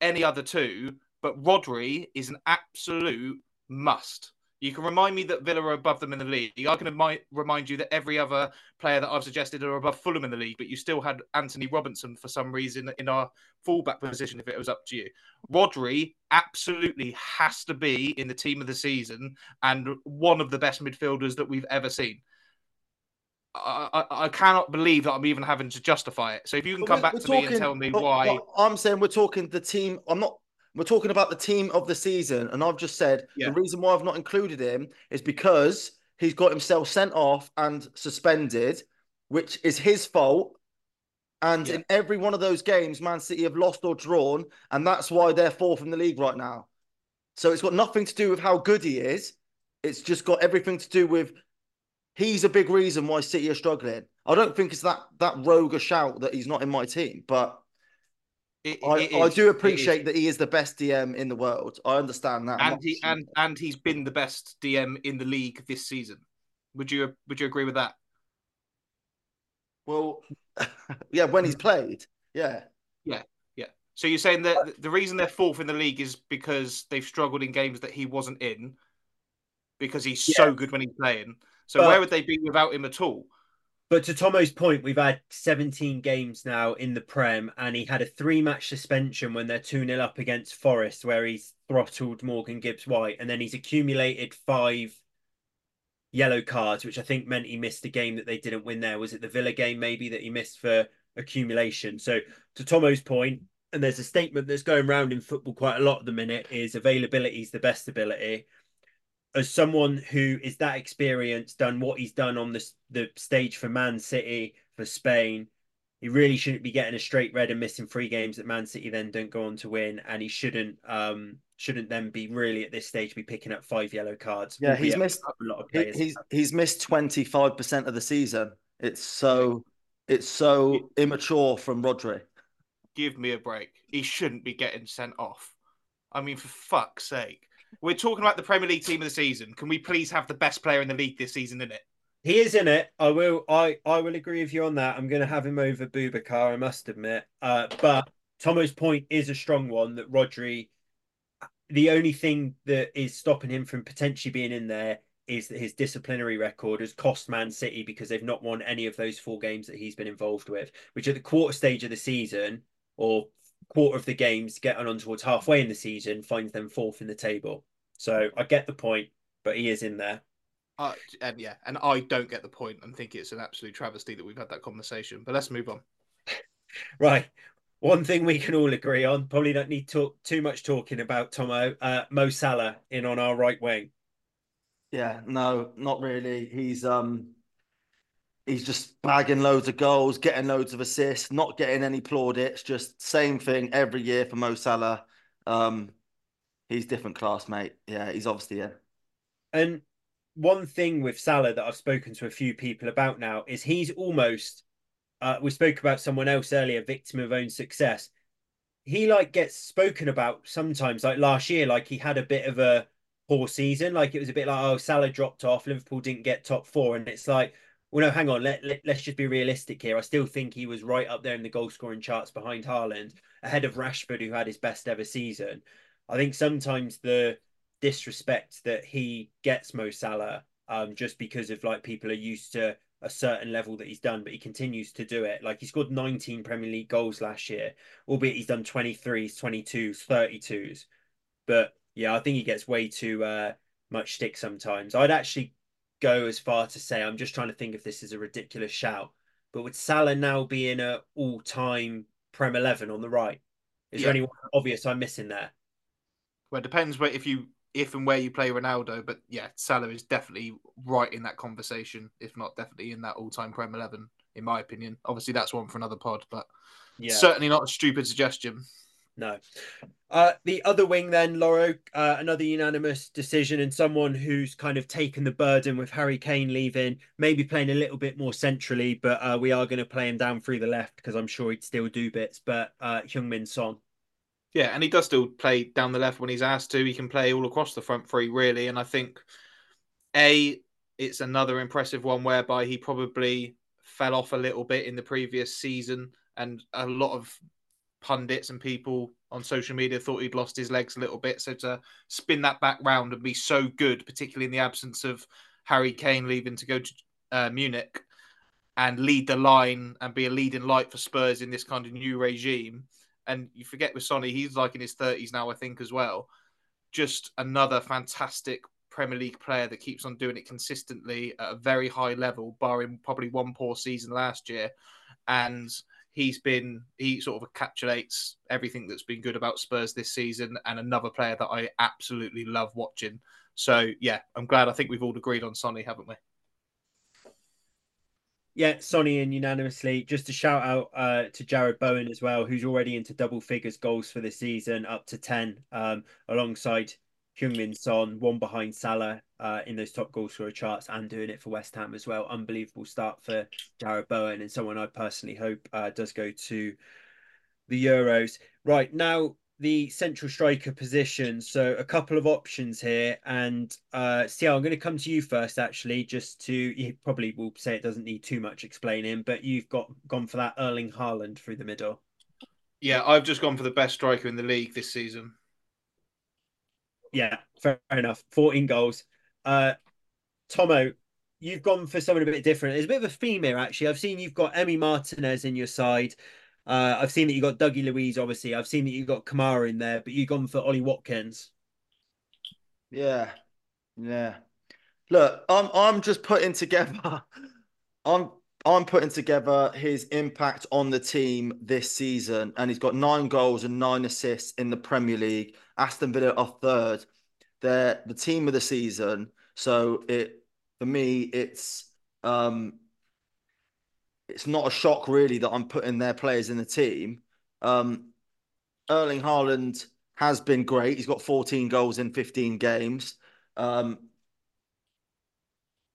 any other two. But Rodri is an absolute must. You can remind me that Villa are above them in the league. I can remind you that every other player that I've suggested are above Fulham in the league, but you still had Anthony Robinson for some reason in our fullback position if it was up to you. Rodri absolutely has to be in the team of the season and one of the best midfielders that we've ever seen. I, I, I cannot believe that I'm even having to justify it. So if you can come back to talking, me and tell me why. I'm saying we're talking the team. I'm not we're talking about the team of the season, and I've just said yeah. the reason why I've not included him is because he's got himself sent off and suspended, which is his fault. And yeah. in every one of those games, Man City have lost or drawn, and that's why they're fourth in the league right now. So it's got nothing to do with how good he is. It's just got everything to do with he's a big reason why City are struggling. I don't think it's that that rogue a shout that he's not in my team, but it, I, it I do appreciate that he is the best DM in the world. I understand that, and he and and he's been the best DM in the league this season. Would you would you agree with that? Well, yeah, when he's played, yeah, yeah, yeah. So you're saying that the reason they're fourth in the league is because they've struggled in games that he wasn't in, because he's yeah. so good when he's playing. So but, where would they be without him at all? But to Tommo's point, we've had 17 games now in the Prem, and he had a three match suspension when they're 2 0 up against Forest, where he's throttled Morgan Gibbs White, and then he's accumulated five yellow cards, which I think meant he missed a game that they didn't win there. Was it the Villa game, maybe, that he missed for accumulation? So, to Tommo's point, and there's a statement that's going around in football quite a lot at the minute is availability is the best ability. As someone who is that experienced, done what he's done on the the stage for Man City, for Spain, he really shouldn't be getting a straight red and missing three games that Man City then don't go on to win, and he shouldn't um shouldn't then be really at this stage be picking up five yellow cards. Yeah, he's missed a lot of players. He's he's missed twenty five percent of the season. It's so it's so immature from Rodri. Give me a break. He shouldn't be getting sent off. I mean, for fuck's sake. We're talking about the Premier League team of the season. Can we please have the best player in the league this season in it? He is in it. I will. I I will agree with you on that. I'm going to have him over Boubacar. I must admit. Uh, but Tommo's point is a strong one that Rodri. The only thing that is stopping him from potentially being in there is that his disciplinary record has cost Man City because they've not won any of those four games that he's been involved with. Which at the quarter stage of the season or quarter of the games, getting on towards halfway in the season, finds them fourth in the table. So I get the point, but he is in there. Uh, and yeah, and I don't get the point and think it's an absolute travesty that we've had that conversation. But let's move on. right. One thing we can all agree on, probably don't need talk too much talking about Tommo, uh, Mo Salah in on our right wing. Yeah, no, not really. He's um he's just bagging loads of goals, getting loads of assists, not getting any plaudits, just same thing every year for Mo Salah. Um he's different class, mate. Yeah, he's obviously in. And one thing with Salah that I've spoken to a few people about now is he's almost. Uh, we spoke about someone else earlier, victim of own success. He like gets spoken about sometimes, like last year, like he had a bit of a poor season. Like it was a bit like, oh, Salah dropped off, Liverpool didn't get top four, and it's like, well, no, hang on, let, let let's just be realistic here. I still think he was right up there in the goal scoring charts behind Haaland, ahead of Rashford, who had his best ever season. I think sometimes the disrespect that he gets Mo Salah um, just because of like people are used to a certain level that he's done, but he continues to do it. Like he scored 19 Premier League goals last year, albeit he's done 23s, 22s, 32s. But yeah, I think he gets way too uh, much stick sometimes. I'd actually go as far to say I'm just trying to think if this is a ridiculous shout, but with Salah now being a all-time Prem 11 on the right, is yeah. there anyone obvious I'm missing there? Well, it depends where if you if and where you play Ronaldo. But yeah, Salah is definitely right in that conversation, if not definitely in that all-time Prem Eleven, in my opinion. Obviously, that's one for another pod, but yeah. certainly not a stupid suggestion. No. Uh, the other wing, then, Lawro, uh, another unanimous decision, and someone who's kind of taken the burden with Harry Kane leaving, maybe playing a little bit more centrally, but uh, we are going to play him down through the left because I'm sure he'd still do bits. But uh, Heung-min Son. Yeah, and he does still play down the left when he's asked to. He can play all across the front three, really. And I think, A, it's another impressive one whereby he probably fell off a little bit in the previous season. And a lot of pundits and people on social media thought he'd lost his legs a little bit. So to spin that back round and be so good, particularly in the absence of Harry Kane leaving to go to uh, Munich and lead the line and be a leading light for Spurs in this kind of new regime – and you forget with Sonny, he's like in his 30s now, I think, as well. Just another fantastic Premier League player that keeps on doing it consistently at a very high level, barring probably one poor season last year. And he's been, he sort of encapsulates everything that's been good about Spurs this season and another player that I absolutely love watching. So, yeah, I'm glad. I think we've all agreed on Sonny, haven't we? Yeah, Sonny and unanimously. Just a shout out uh, to Jarrod Bowen as well, who's already into double figures goals for the season, up to 10, um, alongside Heung-min Son, one behind Salah uh, in those top goal scorer charts and doing it for West Ham as well. Unbelievable start for Jarrod Bowen and someone I personally hope uh, does go to the Euros. Right, now the central striker position. So a couple of options here, and uh, see, I'm going to come to you first. Actually, just to you probably will say it doesn't need too much explaining, but you've got gone for that Erling Haaland through the middle. Yeah, I've just gone for the best striker in the league this season. Yeah, fair enough. 14 goals. Uh, Tommo, you've gone for someone a bit different. There's a bit of a theme here, actually. I've seen you've got Emi Martinez in your side. Uh, I've seen that you got Dougie Luiz, obviously. I've seen that you've got Kamara in there, but you've gone for Ollie Watkins. Yeah, yeah. Look, I'm I'm just putting together. I'm I'm putting together his impact on the team this season, and he's got nine goals and nine assists in the Premier League. Aston Villa are third. They're the team of the season. So it for me, it's um it's not a shock really that I'm putting their players in the team. Um Erling Haaland has been great. He's got 14 goals in 15 games. Um,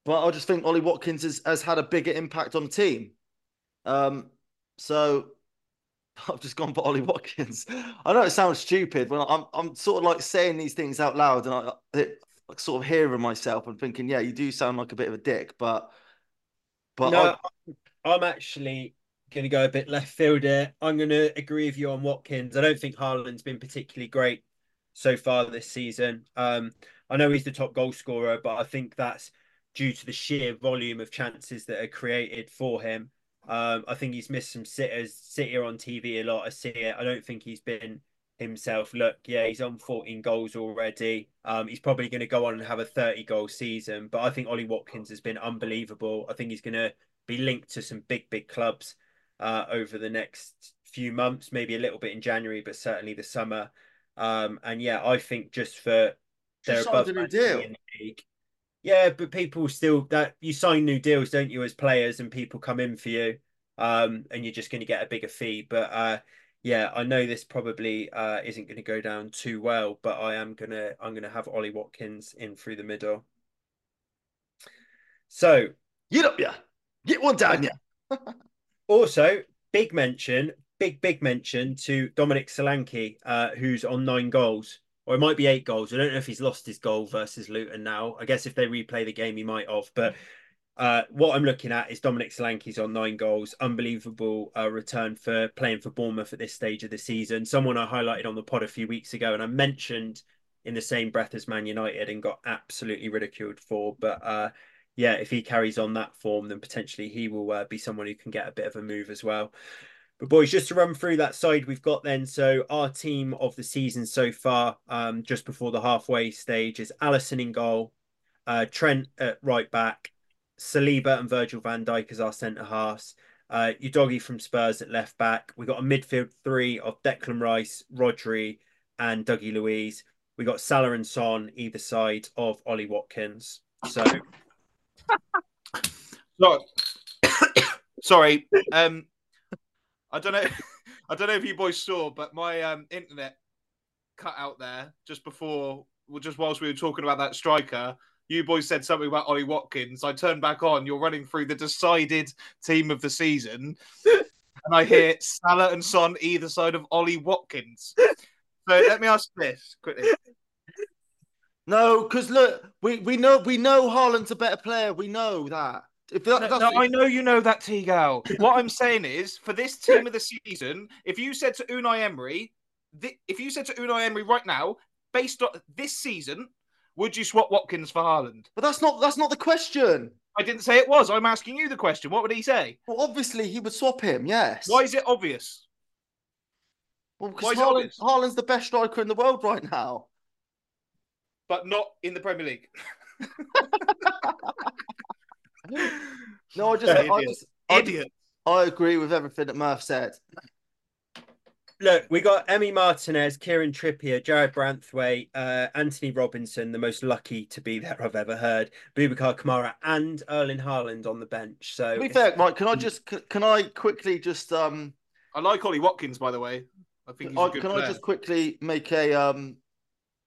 but I just think Ollie Watkins has, has had a bigger impact on the team. Um, so I've just gone for Ollie Watkins. I know it sounds stupid when I'm I'm sort of like saying these things out loud, and I it, like sort of hearing myself and thinking, yeah, you do sound like a bit of a dick, but but no, I, I'm actually going to go a bit left field here. I'm going to agree with you on Watkins. I don't think Haaland's been particularly great so far this season. Um, I know he's the top goal scorer, but I think that's due to the sheer volume of chances that are created for him. Um, I think he's missed some sitters, sit here on TV a lot. I see it. I don't think he's been himself. Look, yeah, he's on 14 goals already. Um, he's probably going to go on and have a 30 goal season, but I think Ollie Watkins has been unbelievable. I think he's going to be linked to some big, big clubs uh, over the next few months, maybe a little bit in January, but certainly the summer. Um, and yeah, I think just for they're above a deal. In the league. Yeah, but people still that you sign new deals, don't you, as players, and people come in for you, um, and you're just going to get a bigger fee. But uh, yeah, I know this probably uh, isn't going to go down too well, but I am gonna I'm gonna have Ollie Watkins in through the middle. So get up, yeah, get one down, yeah. Also, big mention, big, big mention to Dominic Solanke, uh, who's on nine goals, or it might be eight goals. I don't know if he's lost his goal versus Luton now. I guess if they replay the game, he might have. But uh, what I'm looking at is Dominic Solanke's on nine goals. Unbelievable uh, return for playing for Bournemouth at this stage of the season. Someone I highlighted on the pod a few weeks ago, and I mentioned in the same breath as Man United and got absolutely ridiculed for. But uh, yeah, if he carries on that form, then potentially he will uh, be someone who can get a bit of a move as well. But boys, just to run through that side we've got then. So our team of the season so far, um, just before the halfway stage, is Alisson in goal, uh, Trent at right back, Saliba and Virgil van Dijk as our centre halves. Uh, Udogie from Spurs at left back. We've got a midfield three of Declan Rice, Rodri, and Dougie Luiz. We got Salah and Son either side of Ollie Watkins. So Sorry. Sorry. Um, I don't know. I don't know if you boys saw, but my um, internet cut out there just before, well, just whilst we were talking about that striker. You boys said something about Ollie Watkins. I turned back on. You're running through the decided team of the season, and I hear Salah and Son either side of Ollie Watkins. So let me ask this quickly: no, because look, we, we know we know Haaland's a better player. We know that. That, no, no I know you know that, T-Gal. what I'm saying is, for this team of the season, if you said to Unai Emery, if you said to Unai Emery right now, based on this season, would you swap Watkins for Haaland? But that's not that's not the question. I didn't say it was. I'm asking you the question. What would he say? Well, obviously he would swap him. Yes. Why is it obvious? Well, because Haaland, Haaland's the best striker in the world right now but not in the Premier League. no, I just, I just, idiot. I, I agree with everything that Murph said. Look, we got Emi Martinez, Kieran Trippier, Jarrad Branthwaite, uh, Anthony Robinson, the most lucky to be there I've ever heard, Boubacar Kamara, and Erling Haaland on the bench. So, to be fair, Mike, can I just can I quickly just um, I like Ollie Watkins, by the way. I think he's I, can player. I just quickly make a um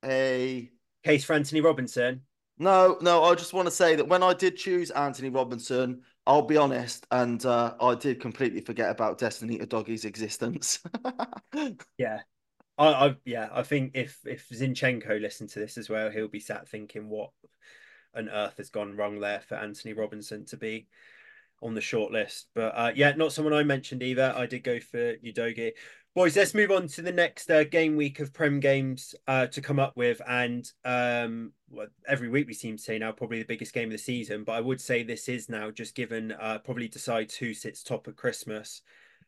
a case for Anthony Robinson? No, no. I just want to say that when I did choose Anthony Robinson, I'll be honest, and uh, I did completely forget about Destiny Udogie's existence. yeah, I, I, yeah, I think if if Zinchenko listened to this as well, he'll be sat thinking, "What on earth has gone wrong there for Anthony Robinson to be on the short list?" But uh, yeah, not someone I mentioned either. I did go for Udogie. Boys, let's move on to the next uh, game week of Prem games uh, to come up with. And um, well, every week we seem to say now probably the biggest game of the season. But I would say this is now just given uh, probably decides who sits top at Christmas.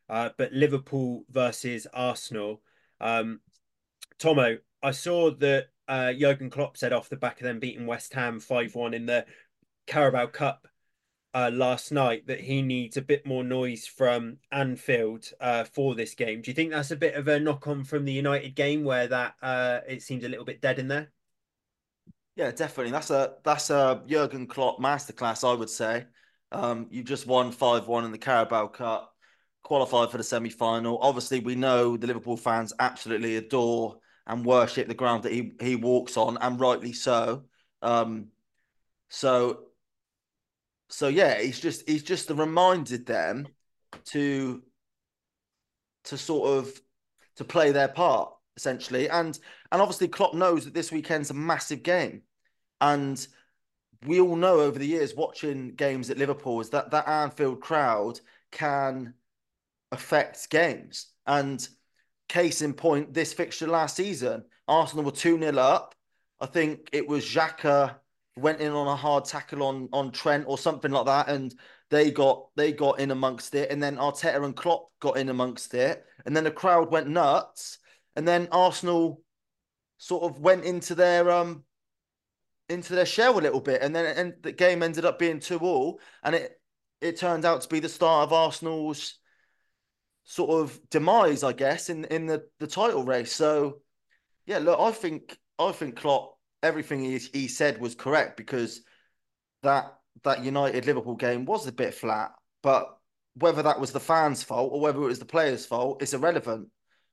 Uh, but Liverpool versus Arsenal. Um, Tommo, I saw that uh, Jurgen Klopp said off the back of them beating West Ham 5 1 in the Carabao Cup uh, last night that he needs a bit more noise from Anfield uh, for this game. Do you think that's a bit of a knock on from the United game where that uh, it seems a little bit dead in there? Yeah, definitely. That's a that's a Jurgen Klopp masterclass, I would say. Um, you just won five one in the Carabao Cup, qualified for the semi final. Obviously, we know the Liverpool fans absolutely adore and worship the ground that he he walks on, and rightly so. Um, so so yeah, he's just he's just reminded them to to sort of to play their part essentially, and and obviously Klopp knows that this weekend's a massive game, and we all know over the years watching games at Liverpool is that that Anfield crowd can affect games, and case in point, this fixture last season, Arsenal were two 0 up. I think it was Xhaka went in on a hard tackle on on Trent or something like that, and they got they got in amongst it, and then Arteta and Klopp got in amongst it, and then the crowd went nuts, and then Arsenal sort of went into their um into their shell a little bit, and then and the game ended up being two all, and it it turned out to be the start of Arsenal's sort of demise, I guess, in in the the title race. So yeah, look, I think I think Klopp everything he, he said was correct because that that United Liverpool game was a bit flat, but whether that was the fans' fault or whether it was the players' fault, it's irrelevant.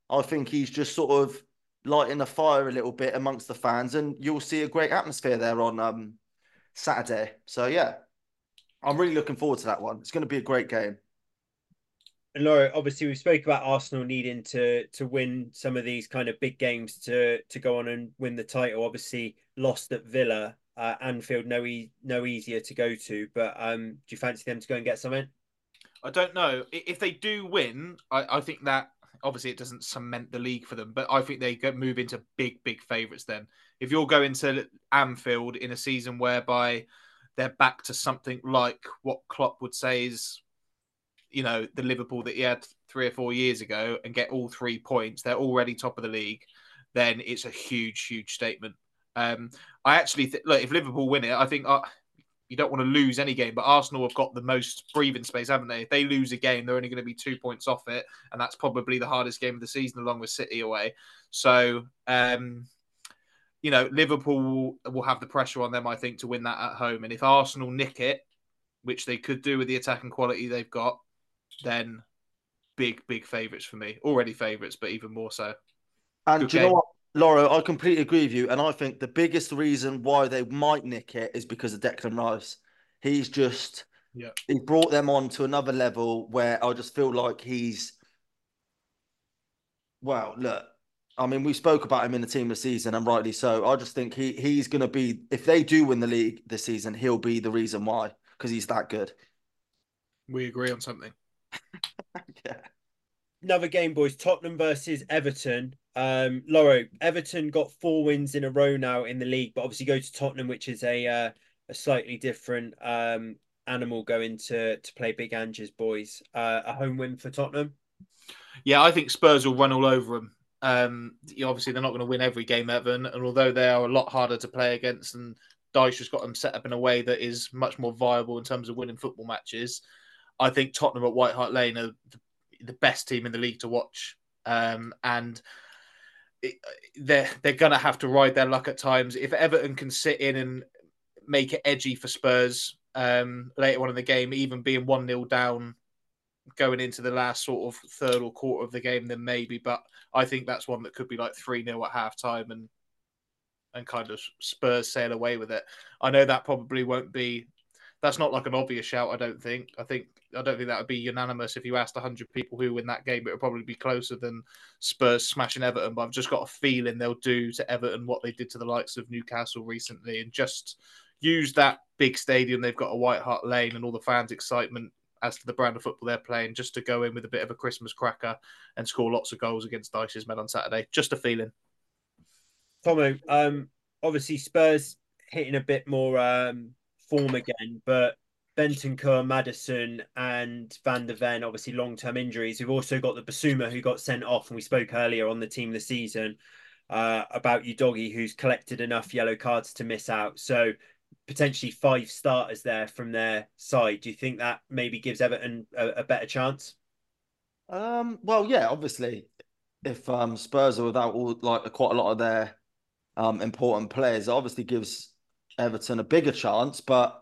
I think he's just sort of lighting a fire a little bit amongst the fans, and you'll see a great atmosphere there on um, Saturday. So yeah, I'm really looking forward to that one. It's going to be a great game. And Lawro, obviously, we spoke about Arsenal needing to to win some of these kind of big games to to go on and win the title. Obviously, lost at Villa, uh, Anfield, no e- no easier to go to. But um, do you fancy them to go and get something? I don't know if they do win. I, I think that obviously it doesn't cement the league for them, but I think they move into big big favourites. Then, if you're going to Anfield in a season whereby they're back to something like what Klopp would say is you know the Liverpool that he had three or four years ago and get all three points, they're already top of the league. Then it's a huge, huge statement. Um, I actually th- look if Liverpool win it, I think uh, you don't want to lose any game, but Arsenal have got the most breathing space, haven't they? If they lose a game, they're only going to be two points off it, and that's probably the hardest game of the season, along with City away. So, um, you know, Liverpool will have the pressure on them, I think, to win that at home. And if Arsenal nick it, which they could do with the attacking quality they've got, then big, big favourites for me. Already favourites, but even more so. And Good do you game. know what, Lawro? I completely agree with you. And I think the biggest reason why they might nick it is because of Declan Rice. He's just yeah. he brought them on to another level where I just feel like he's well, look. I mean, we spoke about him in the team of the season, and rightly so. I just think he he's going to be if they do win the league this season, he'll be the reason why because he's that good. We agree on something. Another game, boys. Tottenham versus Everton. Um, Lawro, Everton got four wins in a row now in the league, but obviously go to Tottenham, which is a uh, a slightly different um, animal going to to play Big Ange's boys. Uh, a home win for Tottenham. Yeah, I think Spurs will run all over them. Um, obviously, they're not going to win every game, Everton, and although they are a lot harder to play against, and Dyche has got them set up in a way that is much more viable in terms of winning football matches. I think Tottenham at White Hart Lane are the, best team in the league to watch, um, and it, they're they're gonna have to ride their luck at times. If Everton can sit in and make it edgy for Spurs um, later on in the game, even being one 0 down going into the last sort of third or quarter of the game, then maybe. But I think that's one that could be like three 0 at half time and and kind of Spurs sail away with it. I know that probably won't be that's not like an obvious shout. I don't think. I think I don't think that would be unanimous if you asked hundred people who win that game. It would probably be closer than Spurs smashing Everton. But I've just got a feeling they'll do to Everton what they did to the likes of Newcastle recently, and just use that big stadium they've got a White Hart Lane and all the fans' excitement as to the brand of football they're playing, just to go in with a bit of a Christmas cracker and score lots of goals against Dyche's men on Saturday. Just a feeling. Tommo, um, obviously Spurs hitting a bit more um, form again. But Bentancur, Maddison, and Van der Ven, obviously long term injuries. We've also got the Bissouma who got sent off, and we spoke earlier on the team this season uh, about Udogie, who's collected enough yellow cards to miss out. So potentially five starters there from their side. Do you think that maybe gives Everton a, a better chance? Um, well, yeah, obviously, if um, Spurs are without all like quite a lot of their um, important players, obviously gives Everton a bigger chance. But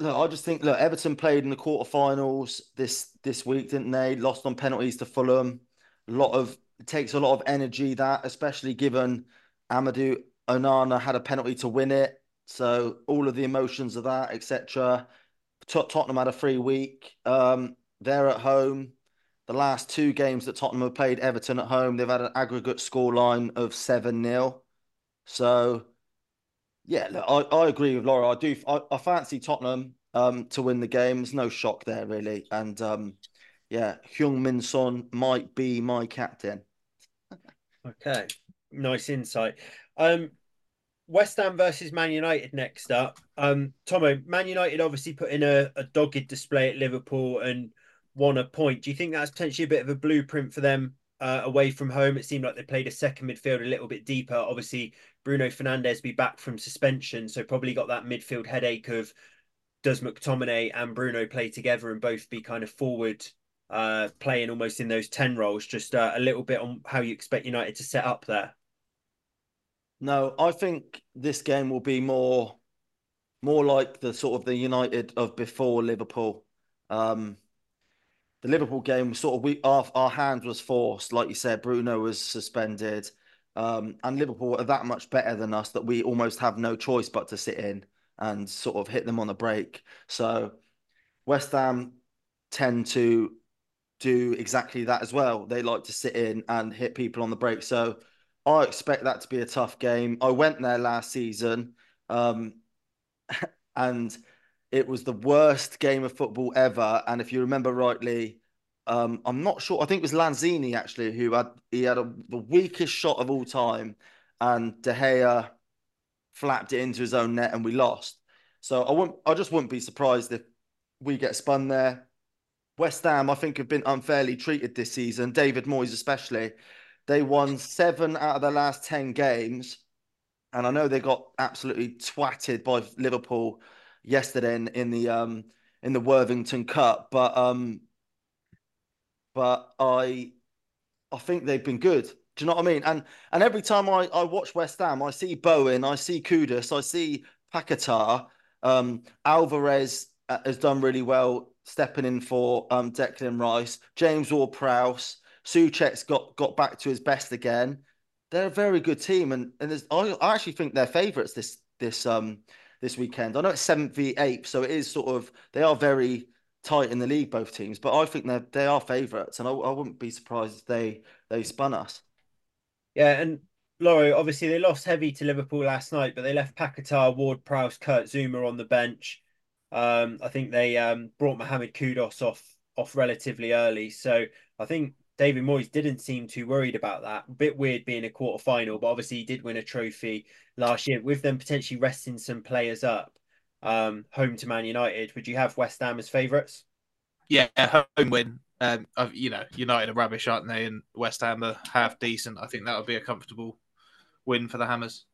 look, I just think look, Everton played in the quarterfinals this this week, didn't they? Lost on penalties to Fulham. A lot of it takes a lot of energy that, especially given Amadou Onana had a penalty to win it. So all of the emotions of that, etc. Tottenham had a free week. Um, they're at home. The last two games that Tottenham have played Everton at home, they've had an aggregate scoreline of 7 0. So, yeah, look, I, I agree with Lawro. I do. I, I fancy Tottenham um, to win the game. There's no shock there, really. And um, yeah, Heung-min Son might be my captain. okay, nice insight. Um, West Ham versus Man United next up. Um, Tommo, Man United obviously put in a, a dogged display at Liverpool and won a point. Do you think that's potentially a bit of a blueprint for them uh, away from home? It seemed like they played a second midfield a little bit deeper. Obviously, Bruno Fernandes be back from suspension, so probably got that midfield headache of does McTominay and Bruno play together and both be kind of forward uh, playing almost in those 10 roles? Just uh, a little bit on how you expect United to set up there. No, I think this game will be more more like the sort of the United of before Liverpool. Um, the Liverpool game sort of we our our hand was forced, like you said. Bruno was suspended, um, and Liverpool are that much better than us that we almost have no choice but to sit in and sort of hit them on the break. So West Ham tend to do exactly that as well. They like to sit in and hit people on the break. So I expect that to be a tough game. I went there last season, um, and it was the worst game of football ever. And if you remember rightly, um, I'm not sure. I think it was Lanzini actually who had he had a, the weakest shot of all time, and De Gea flapped it into his own net, and we lost. So I wouldn't. I just wouldn't be surprised if we get spun there. West Ham, I think, have been unfairly treated this season. David Moyes, especially. They won seven out of the last ten games, and I know they got absolutely twatted by Liverpool yesterday in, in the um in the Worthington Cup, but um but I I think they've been good. Do you know what I mean? And and every time I, I watch West Ham, I see Bowen, I see Kudus, I see Paquetá, um, Alvarez uh, has done really well stepping in for um, Declan Rice, James Ward-Prowse, Soucek's got got back to his best again. They're a very good team, and and I, I actually think they're favourites this this um this weekend. I know it's seventh v eighth, so it is sort of they are very tight in the league, both teams. But I think they they are favourites, and I, I wouldn't be surprised if they they spun us. Yeah, and Lawro, obviously they lost heavy to Liverpool last night, but they left Paquetá, Ward Prowse, Kurt Zouma on the bench. Um, I think they um, brought Mohamed Kudus off off relatively early, so I think David Moyes didn't seem too worried about that. A bit weird being a quarter final, but obviously he did win a trophy last year with them potentially resting some players up. Um, home to Man United. Would you have West Ham as favourites? Yeah, home win. Um, you know, United are rubbish, aren't they? And West Ham are half decent. I think that would be a comfortable win for the Hammers.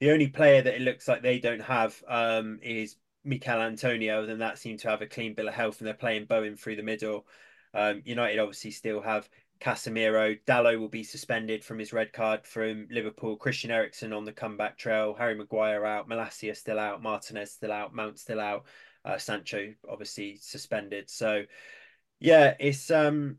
The only player that it looks like they don't have um, is Michail Antonio. Then that seemed to have a clean bill of health, and they're playing Bowen through the middle. Um, United obviously still have Casemiro. Dalot will be suspended from his red card from Liverpool. Christian Eriksen on the comeback trail. Harry Maguire out. Malacia still out. Martinez still out. Mount still out. Uh, Sancho obviously suspended. So yeah, it's um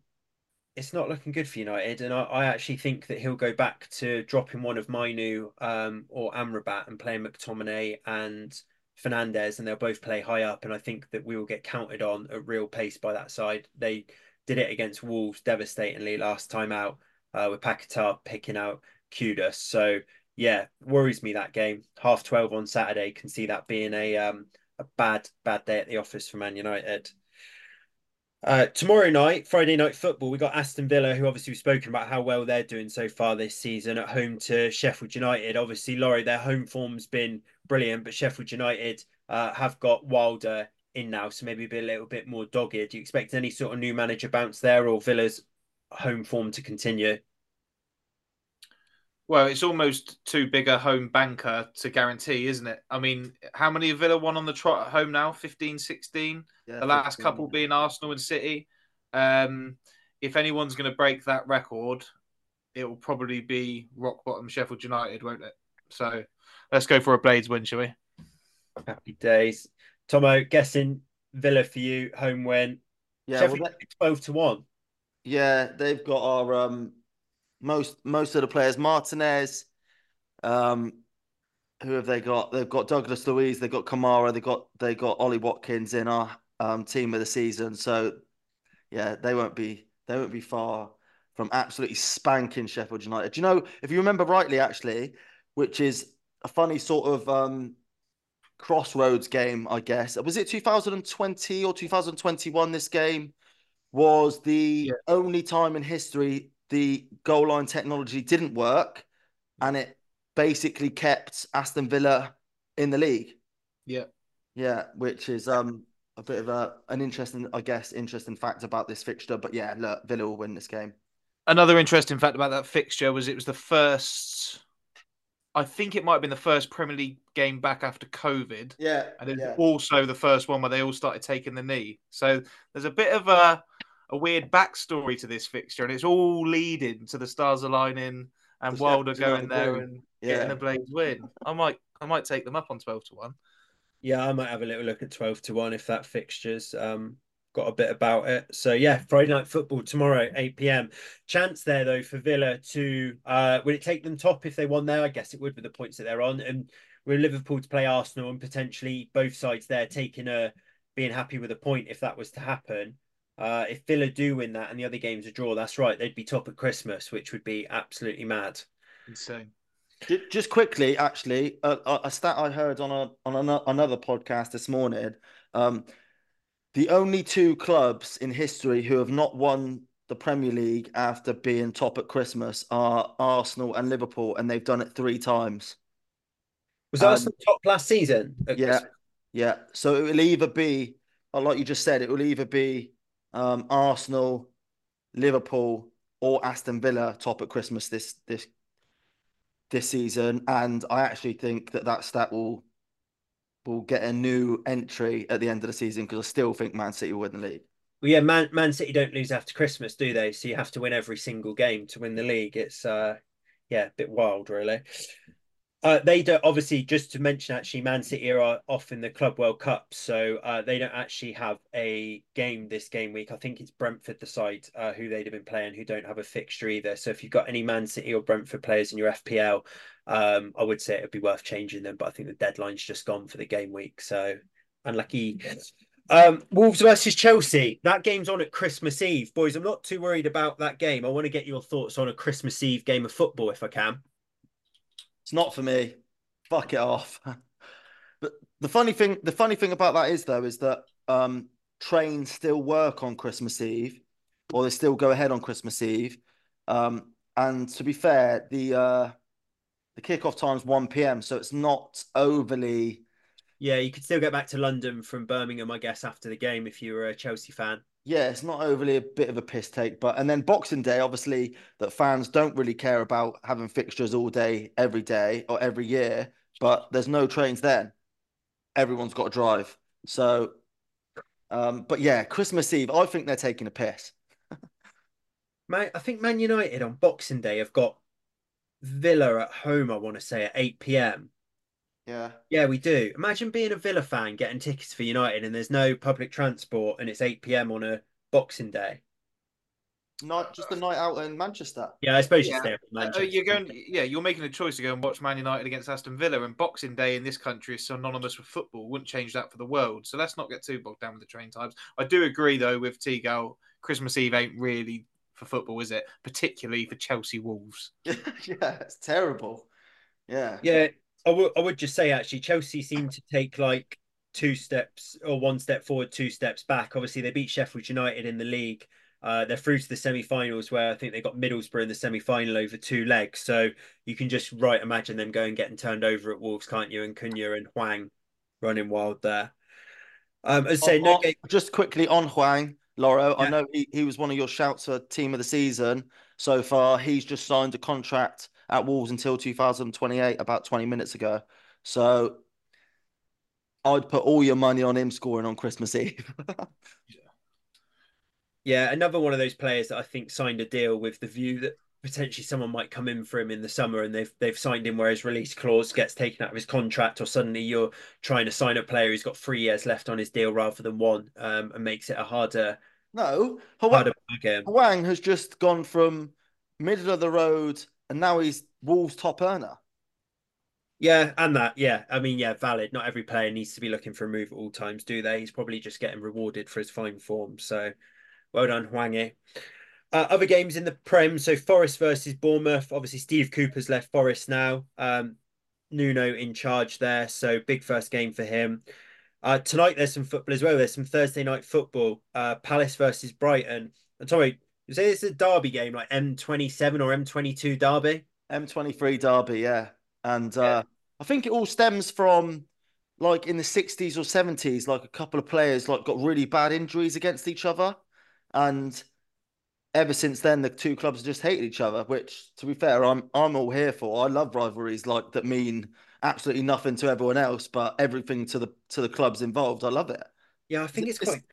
it's not looking good for United, and I, I, actually think that he'll go back to dropping one of Mainoo um, or Amrabat and playing McTominay and Fernandes, and they'll both play high up. And I think that we will get counted on at real pace by that side. They did it against Wolves devastatingly last time out uh, with Paquetá picking out Kudus. So yeah, worries me that game. Half twelve on Saturday can see that being a um, a bad bad day at the office for Man United. Uh, tomorrow night, Friday night football, we got Aston Villa, who obviously we've spoken about how well they're doing so far this season at home to Sheffield United. Obviously, Lawro, their home form's been brilliant, but Sheffield United uh, have got Wilder in now, so maybe be a little bit more dogged. Do you expect any sort of new manager bounce there, or Villa's home form to continue? Well, it's almost too big a home banker to guarantee, isn't it? I mean, how many Villa won on the trot at home now? 15, 16? Yeah, the last 15, couple yeah. being Arsenal and City. Um, if anyone's going to break that record, it will probably be rock bottom Sheffield United, won't it? So let's go for a Blades win, shall we? Happy days. Tommo, guessing Villa for you, home win. Yeah, well, Sheffield that- 12 to 1. yeah, they've got our um most most of the players. Martinez, um, who have they got? They've got Douglas Luiz, they've got Kamara, they got they got Ollie Watkins in our um team of the season. So yeah, they won't be they won't be far from absolutely spanking Sheffield United. Do you know if you remember rightly, actually, which is a funny sort of um crossroads game, I guess. Was it 2020 or 2021? This game was the Yeah. only time in history the goal line technology didn't work, and it basically kept Aston Villa in the league. Yeah. Yeah, which is um a bit of a an interesting, I guess, interesting fact about this fixture. But yeah, look, Villa will win this game. Another interesting fact about that fixture was it was the first, I think it might have been the first Premier League game back after COVID. Yeah, And it's yeah. also the first one where they all started taking the knee. So there's a bit of a, a weird backstory to this fixture, and it's all leading to the stars aligning and Wilder going there win. and Yeah. getting the Blades win. I might I might take them up on twelve to one. Yeah, I might have a little look at 12 to 1 if that fixture's um, got a bit about it. So, yeah, Friday night football tomorrow, 8 pm. Chance there, though, for Villa to. Uh, would it take them top if they won there? I guess it would with the points that they're on. And we're Liverpool to play Arsenal and potentially both sides there taking a. being happy with a point if that was to happen. Uh, if Villa do win that and the other games a draw, that's right, they'd be top at Christmas, which would be absolutely mad. Insane. Just quickly, actually, a, a a stat I heard on a on ano- another podcast this morning. Um, the only two clubs in history who have not won the Premier League after being top at Christmas are Arsenal and Liverpool, and they've done it three times. Was Um, Arsenal top last season? at Yeah, Christmas? yeah. So it will either be, like you just said, it will either be um, Arsenal, Liverpool, or Aston Villa top at Christmas this this this season, and I actually think that that stat will will get a new entry at the end of the season because I still think Man City will win the league. Well, yeah, Man Man City don't lose after Christmas, do they? So you have to win every single game to win the league. It's uh yeah, a bit wild, really. Uh, they don't obviously just to mention actually, Man City are off in the Club World Cup, so uh, they don't actually have a game this game week. I think it's Brentford, the side uh, who they'd have been playing, who don't have a fixture either. So if you've got any Man City or Brentford players in your FPL, um, I would say it would be worth changing them. But I think the deadline's just gone for the game week, so unlucky. Um, Wolves versus Chelsea. That game's on at Christmas Eve, boys. I'm not too worried about that game. I want to get your thoughts on a Christmas Eve game of football, if I can. It's not for me. Fuck it off. but the funny thing, the funny thing about that is though, is that um, trains still work on Christmas Eve, or they still go ahead on Christmas Eve. Um, and to be fair, the uh, the kickoff time's one p.m., so it's not overly. Yeah, you could still get back to London from Birmingham, I guess, after the game if you were a Chelsea fan. Yeah, it's not overly a bit of a piss take, but and then Boxing Day, obviously, that fans don't really care about having fixtures all day, every day, or every year. But there's no trains then. Everyone's got to drive. So, um, but yeah, Christmas Eve, I think they're taking a piss. Man, I think Man United on Boxing Day have got Villa at home, I want to say, at 8 p.m. Yeah, Yeah, we do. Imagine being a Villa fan getting tickets for United and there's no public transport and it's 8 p.m. on a Boxing Day. not just a night out in Manchester. Yeah, I suppose you Yeah. stay up in Uh, Manchester. you're going, yeah, you're making a choice to go and watch Man United against Aston Villa, and Boxing Day in this country is synonymous with football. Wouldn't change that for the world. So let's not get too bogged down with the train times. I do agree though with Teagle. Christmas Eve ain't really for football, is it? Particularly for Chelsea Wolves. yeah, it's terrible. Yeah, Yeah, I would I would just say actually Chelsea seem to take like two steps or one step forward, two steps back. Obviously, they beat Sheffield United in the league. Uh, they're through to the semi-finals where I think they got Middlesbrough in the semi-final over two legs. So you can just right imagine them going getting turned over at Wolves, can't you? And Cunha and Hwang running wild there. Um, as say, On- no on- game. just quickly on Hwang, Lawro, I know he, he was one of your shouts for team of the season so far. He's just signed a contract at Wolves until 2028, about 20 minutes ago. So I'd put all your money on him scoring on Christmas Eve. yeah, another one of those players that I think signed a deal with the view that potentially someone might come in for him in the summer and they've they've signed him where his release clause gets taken out of his contract or suddenly you're trying to sign a player who's got three years left on his deal rather than one um, and makes it a harder no harder Hwang has just gone from middle of the road and now he's Wolves top earner yeah, and that, yeah. I mean, yeah, valid. Not every player needs to be looking for a move at all times, do they? He's probably just getting rewarded for his fine form. So well done, Hwang. Uh, other games in the Prem, so Forest versus Bournemouth. Obviously, Steve Cooper's left Forest now. Um, Nuno in charge there, so big first game for him. Uh, tonight there's some football as well. There's some Thursday night football. Uh, Palace versus Brighton. And sorry, you say it's a derby game, like M27 or M22 derby? M23 derby, yeah. And uh. I think it all stems from like in the 60s or 70s, like a couple of players like got really bad injuries against each other. And ever since then, the two clubs just hated each other. Which, to be fair, I'm I'm all here for. I love rivalries like that mean absolutely nothing to everyone else, but everything to the to the clubs involved. I love it. Yeah, I think it's, it's quite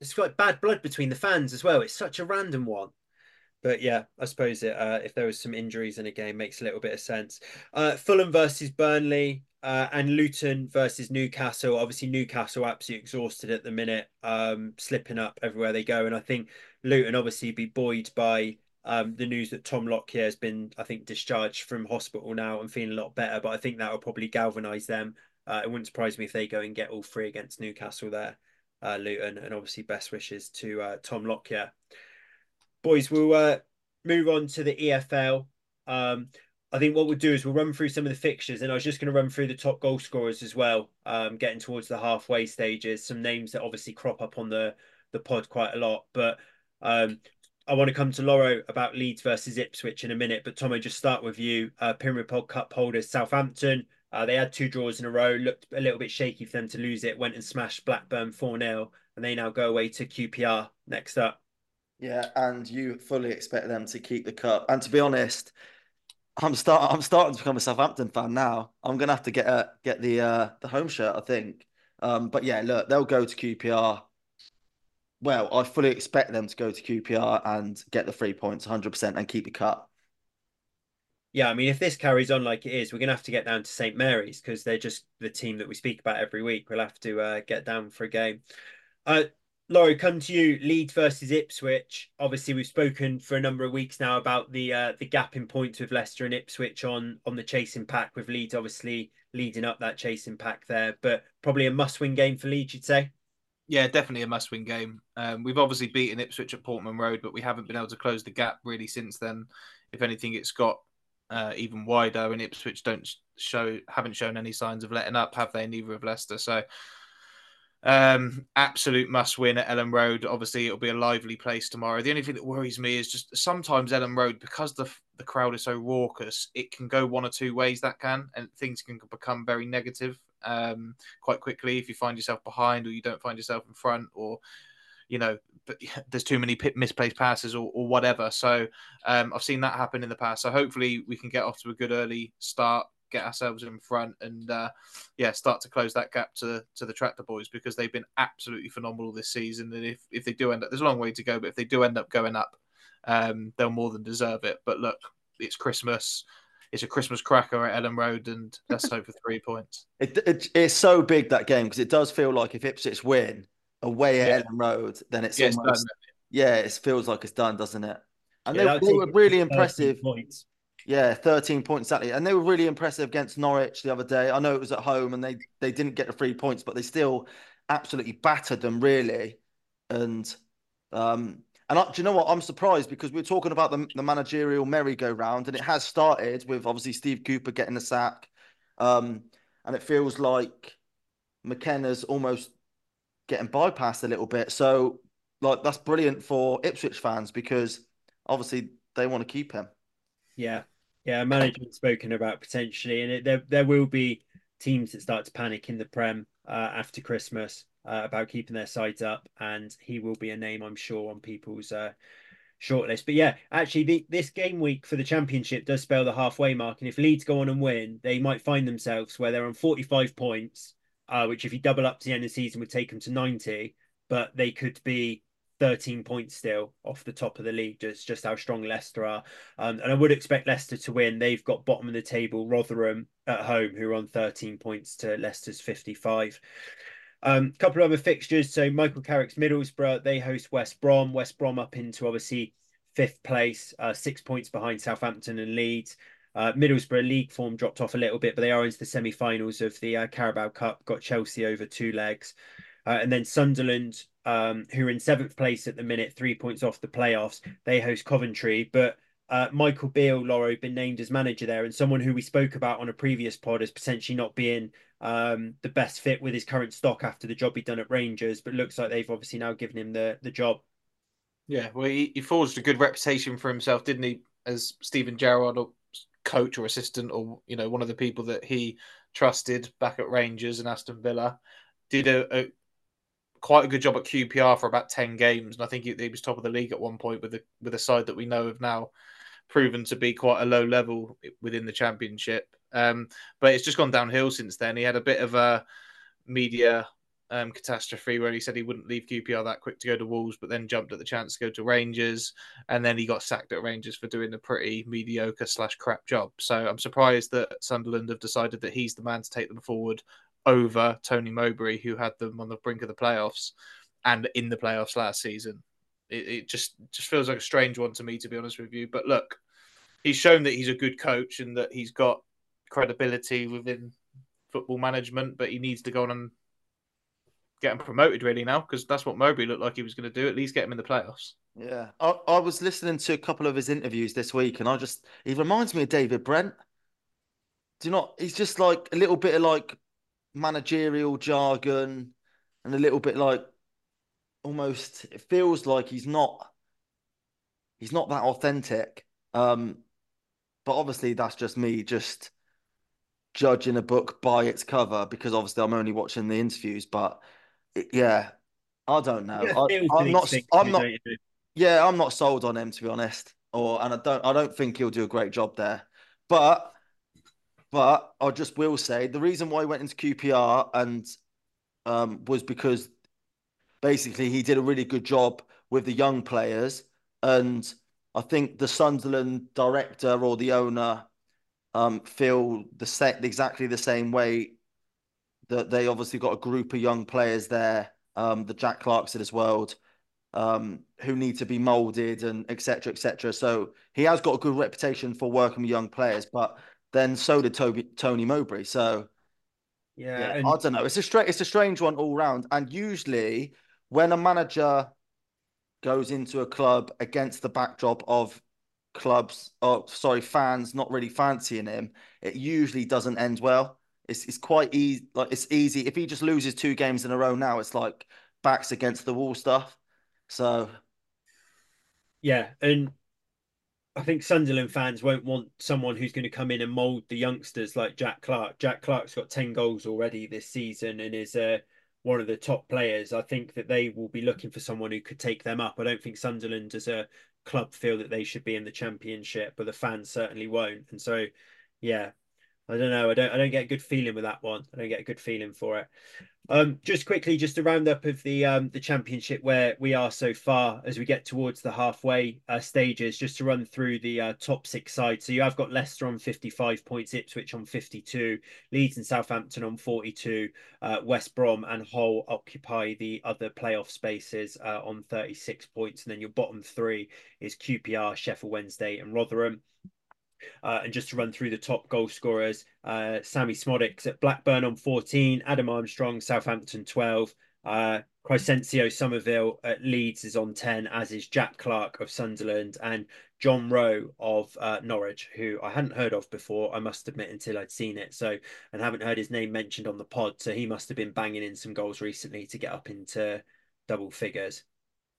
it's quite bad blood between the fans as well. It's such a random one. But yeah, I suppose it, uh, if there was some injuries in a game, makes a little bit of sense. Uh, Fulham versus Burnley uh, and Luton versus Newcastle. Obviously, Newcastle absolutely exhausted at the minute, um, slipping up everywhere they go. And I think Luton obviously be buoyed by um, the news that Tom Lockyer has been, I think, discharged from hospital now and feeling a lot better. But I think that will probably galvanise them. Uh, it wouldn't surprise me if they go and get all three against Newcastle there, Luton, and obviously best wishes to uh, Tom Lockyer. Boys, we'll uh, move on to the EFL. Um, I think what we'll do is we'll run through some of the fixtures, and I was just going to run through the top goal scorers as well. Um, getting towards the halfway stages, some names that obviously crop up on the the pod quite a lot, but um, I want to come to Lawro about Leeds versus Ipswich in a minute, but Tom, I just start with you. Uh, Pod Cup holders Southampton. Uh, they had two draws in a row, looked a little bit shaky for them to lose it, went and smashed Blackburn 4 0, and they now go away to QPR next up. Yeah, and you fully expect them to keep the cup. And to be honest, I'm start I'm starting to become a Southampton fan now. I'm gonna have to get a, get the uh, the home shirt, I think. Um, but yeah, look, they'll go to QPR well, I fully expect them to go to QPR and get the three points 100% and keep the cut. Yeah, I mean, if this carries on like it is, we're going to have to get down to St. Mary's because they're just the team that we speak about every week. We'll have to uh, get down for a game. Uh, Lawro, come to you. Leeds versus Ipswich. Obviously, we've spoken for a number of weeks now about the uh, the gap in points with Leicester and Ipswich on on the chasing pack. With Leeds obviously leading up that chasing pack there, but probably a must-win game for Leeds, you'd say. Yeah, definitely a must-win game. Um, we've obviously beaten Ipswich at Portman Road, but we haven't been able to close the gap really since then. If anything, it's got uh, even wider, and Ipswich don't show haven't shown any signs of letting up, have they? Neither of Leicester. So, um, absolute must-win at Elland Road. Obviously, it'll be a lively place tomorrow. The only thing that worries me is just sometimes Elland Road, because the the crowd is so raucous, it can go one or two ways. That can, and things can become very negative um, quite quickly if you find yourself behind or you don't find yourself in front or you know there's too many misplaced passes or, or whatever. So um, i've seen that happen in the past. So hopefully we can get off to a good early start get ourselves in front and uh, yeah start to close that gap to to the tractor boys because they've been absolutely phenomenal this season. And if if they do end up there's a long way to go but if they do end up going up um, they'll more than deserve it. But look it's christmas. It's a Christmas cracker at Elland Road, and let's hope for three points. It, it, it's so big that game because it does feel like if Ipswich win away at yeah. Elland Road, then it's yeah, almost it's yeah, it feels like it's done, doesn't it? And yeah, they, they were really impressive. Points. Yeah, 13 points exactly. And they were really impressive against Norwich the other day. I know it was at home and they they didn't get the three points, but they still absolutely battered them really. And um and I, do you know what? I'm surprised because we are talking about the, the managerial merry-go-round, and it has started with obviously Steve Cooper getting the sack. Um, and it feels like McKenna's almost getting bypassed a little bit. So, like, that's brilliant for Ipswich fans because obviously they want to keep him. Yeah. Yeah. Management spoken about potentially, and it, there, there will be teams that start to panic in the Prem uh, after Christmas uh, about keeping their sides up, and he will be a name I'm sure on people's uh, shortlist. But yeah, actually, the, this game week for the championship does spell the halfway mark, and if Leeds go on and win, they might find themselves where they're on 45 points, uh, which if you double up to the end of the season would take them to 90, but they could be 13 points still off the top of the league, just just how strong Leicester are. Um, and I would expect Leicester to win. They've got bottom of the table Rotherham at home, who are on 13 points to Leicester's 55. A um, couple of other fixtures. So Michael Carrick's Middlesbrough, they host West Brom. West Brom up into obviously fifth place, uh, six points behind Southampton and Leeds. Uh, Middlesbrough league form dropped off a little bit, but they are into the semi-finals of the uh, Carabao Cup. Got Chelsea over two legs, uh, and then Sunderland, um, who are in seventh place at the minute, three points off the playoffs. They host Coventry, but uh, Michael Beale, Lawro, been named as manager there, and someone who we spoke about on a previous pod as potentially not being um, the best fit with his current stock after the job he'd done at Rangers, but looks like they've obviously now given him the the job. Yeah, well, he, he forged a good reputation for himself, didn't he, as Steven Gerrard, coach or assistant, or you know, one of the people that he trusted back at Rangers and Aston Villa. Did a, a quite a good job at QPR for about ten games, and I think he, he was top of the league at one point with the with a side that we know of now proven to be quite a low level within the championship. Um, but it's just gone downhill since then. He had a bit of a media um, catastrophe where he said he wouldn't leave QPR that quick to go to Wolves, but then jumped at the chance to go to Rangers, and then he got sacked at Rangers for doing a pretty mediocre slash crap job. So I'm surprised that Sunderland have decided that he's the man to take them forward over Tony Mowbray, who had them on the brink of the playoffs and in the playoffs last season. It, it just just feels like a strange one to me, to be honest with you. But look, he's shown that he's a good coach and that he's got credibility within football management, but he needs to go on and get him promoted really now because that's what Mowbray looked like he was going to do. At least get him in the playoffs. Yeah, I, I was listening to a couple of his interviews this week, and I just he reminds me of David Brent. Do you not? He's just like a little bit of like managerial jargon, and a little bit like almost. It feels like he's not. He's not that authentic. Um, but obviously that's just me just judging a book by its cover because obviously I'm only watching the interviews. But yeah, I don't know. I, am not. I'm not. Yeah, I'm not sold on him to be honest. Or and I don't. I don't think he'll do a great job there. But but I just will say the reason why he went into QPR and um, was because basically he did a really good job with the young players and I think the Sunderland director or the owner um, feel the set exactly the same way that they obviously got a group of young players there, um, the Jack Clarkes of this world, um, who need to be molded and etc. etc. So he has got a good reputation for working with young players, but then so did Toby, Tony Mowbray. So yeah, yeah and... I don't know. It's a strange, it's a strange one all round. And usually, when a manager goes into a club against the backdrop of clubs, or sorry, fans not really fancying him, it usually doesn't end well. It's it's quite easy. Like it's easy if he just loses two games in a row now. It's like backs against the wall stuff. So yeah, and I think Sunderland fans won't want someone who's going to come in and mould the youngsters like Jack Clarke. Jack Clarke's got ten goals already this season and is uh, one of the top players, I think that they will be looking for someone who could take them up. I don't think Sunderland as a club feel that they should be in the championship, but the fans certainly won't. And so, yeah, I don't know. I don't. I don't get a good feeling with that one. I don't get a good feeling for it. Um, just quickly, just a roundup of the um, the championship where we are so far as we get towards the halfway uh, stages. Just to run through the uh, top six sides. So you have got Leicester on fifty five points, Ipswich on fifty two, Leeds and Southampton on forty two, uh, West Brom and Hull occupy the other playoff spaces uh, on thirty six points, and then your bottom three is QPR, Sheffield Wednesday, and Rotherham. Uh, and just to run through the top goal scorers, uh, Sammie Szmodics at Blackburn on 14, Adam Armstrong, Southampton 12, uh, Crysencio Summerville at Leeds is on 10, as is Jack Clarke of Sunderland and John Rowe of uh, Norwich, who I hadn't heard of before, I must admit, until I'd seen it. So, and haven't heard his name mentioned on the pod. So he must have been banging in some goals recently to get up into double figures.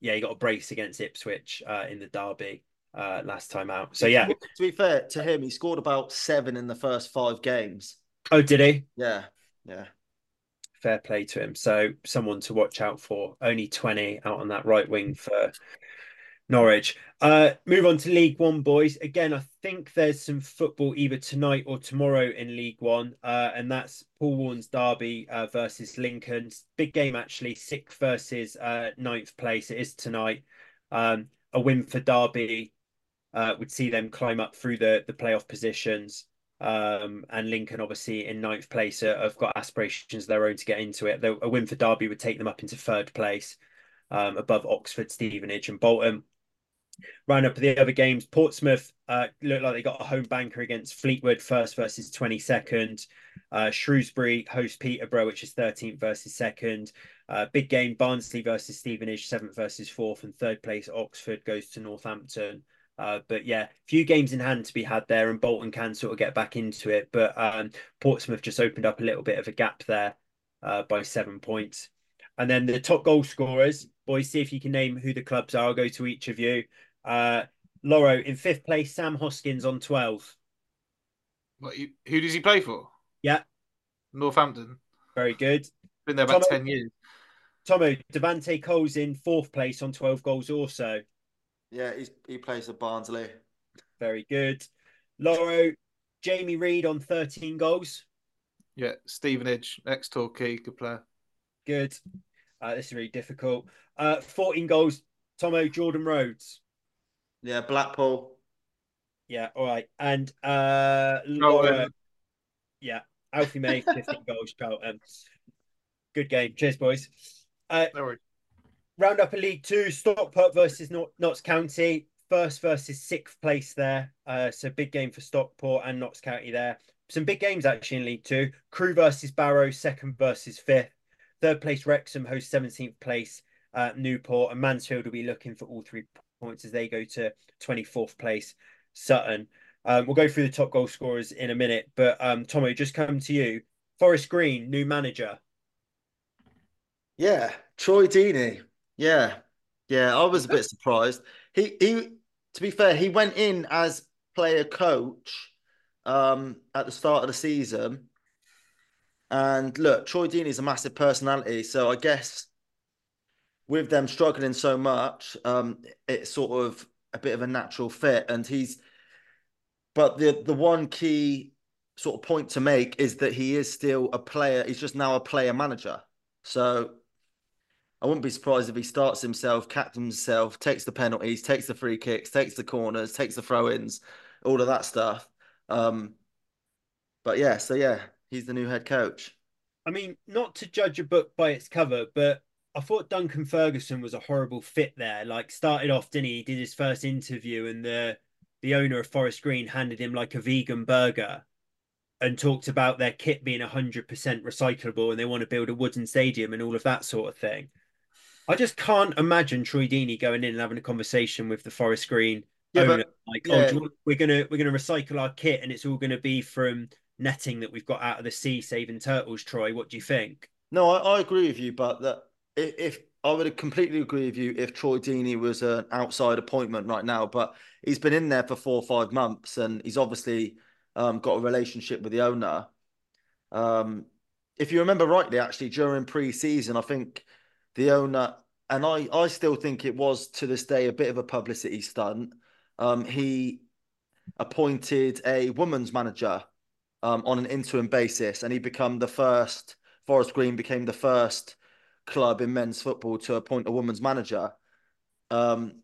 Yeah, he got a brace against Ipswich uh, in the derby uh, last time out. So yeah. To be fair to him, he scored about seven in the first five games. Oh, did he? Yeah, yeah. Fair play to him. So someone to watch out for. Only twenty out on that right wing for Norwich. Uh, move on to League One, boys. Again, I think there's some football either tonight or tomorrow in League One, uh, and that's Paul Warne's derby uh, versus Lincoln. Big game, actually. Sixth versus uh, ninth place. It is tonight. Um, a win for Derby uh, would see them climb up through the the playoff positions. Um, and Lincoln, obviously in ninth place, uh, have got aspirations of their own to get into it. A win for Derby would take them up into third place, um, above Oxford, Stevenage, and Bolton. Round up the other games, Portsmouth uh, looked like they got a home banker against Fleetwood, first versus 22nd. Uh, Shrewsbury host Peterborough, which is 13th versus second. Uh, big game, Barnsley versus Stevenage, seventh versus fourth, and third place Oxford goes to Northampton. Uh, but yeah, few games in hand to be had there, and Bolton can sort of get back into it. But um, Portsmouth just opened up a little bit of a gap there uh, by seven points. And then the top goal scorers, boys, see if you can name who the clubs are. I'll go to each of you. Uh, Lawro in fifth place, Sam Hoskins on 12. What, who does he play for? Yeah. Northampton. Very good. Been there about Tommo, 10 years. Tommo, Devante Cole's in fourth place on 12 goals also. Yeah, he's, he plays for Barnsley. Very good. Lawro, Jamie Reid on 13 goals. Yeah, Stevenage, ex Torquay, good player. Good. Uh, this is really difficult. Uh, 14 goals, Tommo, Jordan Rhodes. Yeah, Blackpool. Yeah, all right. And uh Lawro, yeah, Alfie May, 15 goals, Charlton. Good game. Cheers, boys. Uh, no round up a League Two, Stockport versus Notts County. First versus sixth place there. Uh, so big game for Stockport and Notts County there. Some big games actually in League Two. Crewe versus Barrow, second versus fifth. Third place Wrexham hosts 17th place uh, Newport, and Mansfield will be looking for all three points as they go to 24th place Sutton. Um, we'll go through the top goal scorers in a minute, but um, Tommo, just come to you. Forest Green, new manager. Yeah, Troy Deeney. Yeah, yeah, I was a bit surprised. He he. To be fair, he went in as player coach um, at the start of the season. And look, Troy Deeney is a massive personality, so I guess with them struggling so much, um, it's sort of a bit of a natural fit. And he's, but the the one key sort of point to make is that he is still a player. He's just now a player manager. So I wouldn't be surprised if he starts himself, captains himself, takes the penalties, takes the free kicks, takes the corners, takes the throw ins, all of that stuff. Um, but yeah, so yeah, he's the new head coach. I mean, not to judge a book by its cover, but I thought Duncan Ferguson was a horrible fit there. Like started off, didn't he? He did his first interview, and the the owner of Forest Green handed him like a vegan burger, and talked about their kit being hundred percent recyclable, and they want to build a wooden stadium and all of that sort of thing. I just can't imagine Troy Deeney going in and having a conversation with the Forest Green yeah, owner, but, like, oh, yeah. oh, we're gonna we're gonna recycle our kit, and it's all gonna be from netting that we've got out of the sea saving turtles. Troy, what do you think? No, I, I agree with you, but that if, if I would completely agree with you if Troy Deeney was an outside appointment right now, but he's been in there for four or five months and he's obviously um, got a relationship with the owner. Um, if you remember rightly, actually during pre-season, I think the owner and I, I still think it was to this day a bit of a publicity stunt. Um, he appointed a woman's manager um, on an interim basis, and he became the first. Forest Green became the first club in men's football to appoint a woman's manager. Um,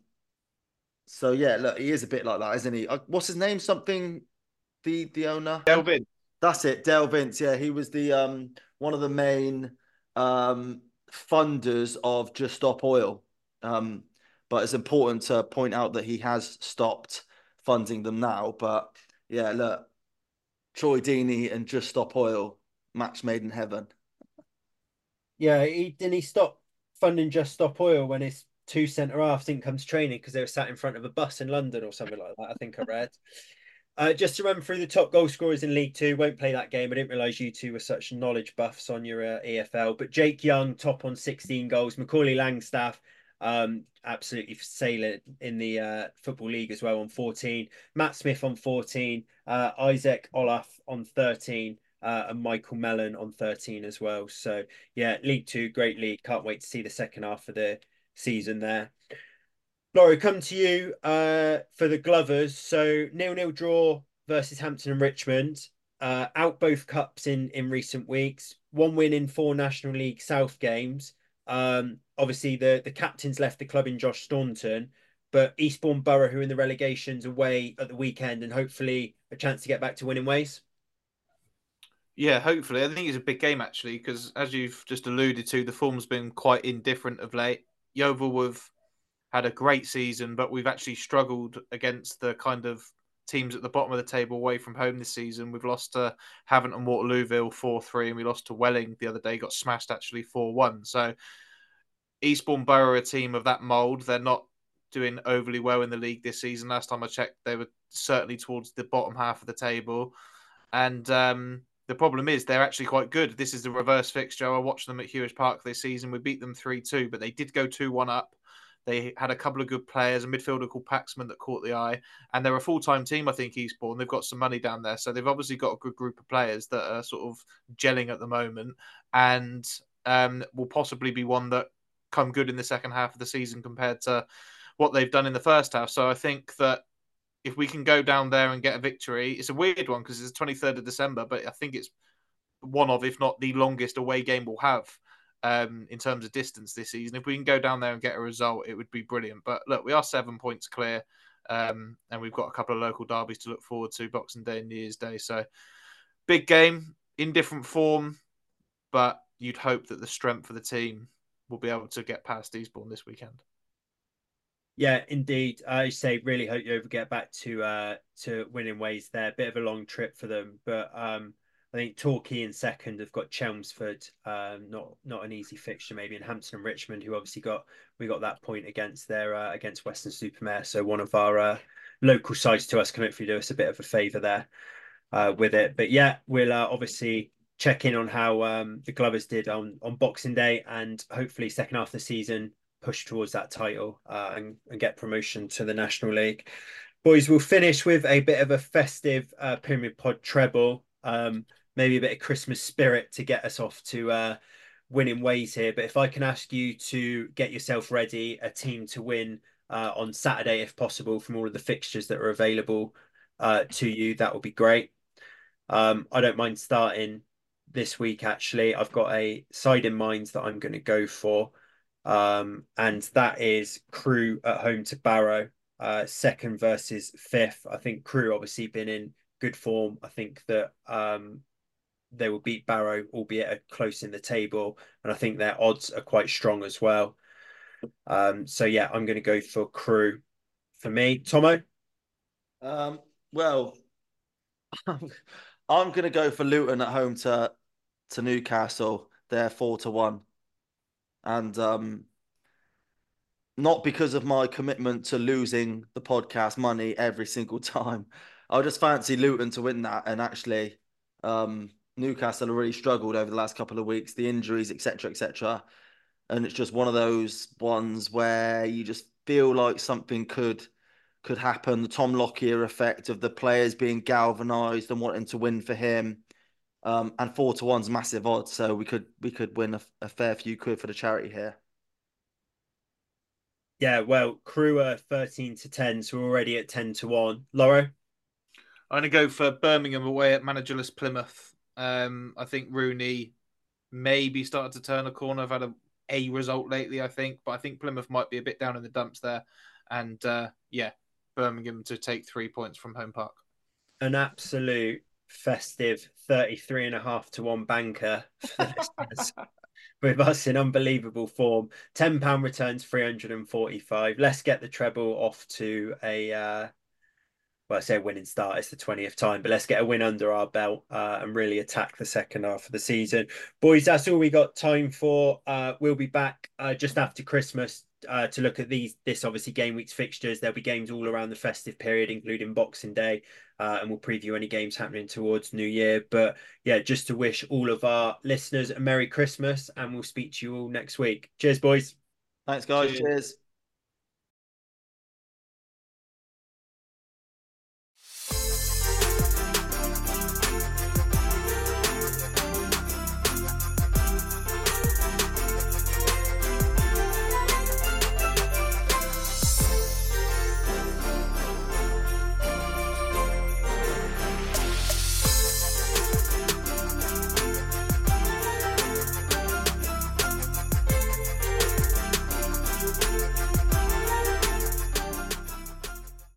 so yeah, look, he is a bit like that, isn't he? Uh, what's his name? Something the the owner Delvin. That's it, Dale Vince. Yeah, he was the um one of the main um funders of Just Stop Oil. Um, but it's important to point out that he has stopped funding them now. But yeah, look, Troy Deeney and Just Stop Oil, match made in heaven. Yeah, he didn't he stop funding Just Stop Oil when his two centre halves didn't come to training because they were sat in front of a bus in London or something like that. I think I read. Uh, just to run through the top goal scorers in League Two, won't play that game. I didn't realise you two were such knowledge buffs on your uh, EFL. But Jake Young, top on 16 goals. Macaulay Langstaff, um, absolutely sailing in the uh, Football League as well on 14. Matt Smith on 14. Uh, Isaac Olaf on 13 uh, and Michael Mellon on 13 as well. So yeah, League Two, great league. Can't wait to see the second half of the season there. Lawro, come to you uh, for the Glovers. So nil-nil draw versus Hampton and Richmond. Uh, out both cups in in recent weeks. One win in four National League South games. Um, obviously, the the captains left the club in Josh Staunton, but Eastbourne Borough, who in the relegations away at the weekend, and hopefully a chance to get back to winning ways. Yeah, hopefully. I think it's a big game actually, because as you've just alluded to, the form's been quite indifferent of late. Yeovil have had a great season, but we've actually struggled against the kind of teams at the bottom of the table away from home this season. We've lost to Havant and Waterlooville 4 3, and we lost to Welling the other day, got smashed actually 4 1. So Eastbourne Borough a team of that mould. They're not doing overly well in the league this season. Last time I checked, they were certainly towards the bottom half of the table. And um, the problem is they're actually quite good. This is the reverse fixture. I watched them at Huish Park this season. We beat them 3 2, but they did go 2 1 up. They had a couple of good players, a midfielder called Paxman that caught the eye, and they're a full time team, I think, Eastbourne. They've got some money down there. So they've obviously got a good group of players that are sort of gelling at the moment and um, will possibly be one that come good in the second half of the season compared to what they've done in the first half. So I think that if we can go down there and get a victory, it's a weird one because it's the 23rd of December, but I think it's one of, if not the longest away game we'll have um, in terms of distance this season. If we can go down there and get a result, it would be brilliant. But look, we are seven points clear, um, and we've got a couple of local derbies to look forward to Boxing Day and New Year's Day. So big game in different form, but you'd hope that the strength of the team will be able to get past Eastbourne this weekend. Yeah, indeed. I say really hope you ever get back to uh to winning ways there. Bit of a long trip for them, but um I think Torquay in second have got Chelmsford, um not not an easy fixture maybe, and Hampton and Richmond, who obviously got we got that point against their uh, against Weston-super-Mare. So one of our uh, local sides to us can hopefully do us a bit of a favour there uh, with it. But yeah, we'll uh, obviously check in on how um, the Glovers did on on Boxing Day, and hopefully second half of the season push towards that title uh, and, and, get promotion to the National League. Boys, we'll finish with a bit of a festive uh, Pyramid Pod treble, um, maybe a bit of Christmas spirit to get us off to uh, winning ways here. But if I can ask you to get yourself ready, a team to win uh, on Saturday, if possible, from all of the fixtures that are available uh, to you, that would be great. Um, I don't mind starting this week, actually. I've got a side in mind that I'm going to go for. Um, and that is Crewe at home to Barrow, uh, second versus fifth. I think Crewe obviously been in good form. I think that um, they will beat Barrow, albeit close in the table, and I think their odds are quite strong as well. Um, so yeah, I'm going to go for Crewe. For me, Tommo. Um, well, I'm going to go for Luton at home to to Newcastle. They're four to one and um, not because of my commitment to losing the podcast money every single time. I just fancy Luton to win that, and actually, um, Newcastle have really struggled over the last couple of weeks, the injuries, etc., etc. And it's just one of those ones where you just feel like something could could happen. The Tom Lockyer effect of the players being galvanised and wanting to win for him. Um, and four to one's massive odds, so we could we could win a, a fair few quid for the charity here. Yeah, well, Crewe are 13 to 10, so we're already at 10 to 1. Lawro? I'm going to go for Birmingham away at managerless Plymouth. Um, I think Rooney maybe started to turn a corner. I've had a, a result lately, I think, but I think Plymouth might be a bit down in the dumps there. And uh, yeah, Birmingham to take three points from home park. An absolute festive 33 and a half to one banker with us in unbelievable form. £10 returns 345. Let's get the treble off to a uh, well, I say winning start. It's the 20th time, but let's get a win under our belt uh, and really attack the second half of the season. Boys, that's all we got time for. Uh, we'll be back uh, just after Christmas uh, to look at these this obviously game week's fixtures. There'll be games all around the festive period, including Boxing Day, uh, and we'll preview any games happening towards New Year. But yeah, just to wish all of our listeners a Merry Christmas, and we'll speak to you all next week. Cheers, boys. Thanks, guys. Cheers. Cheers.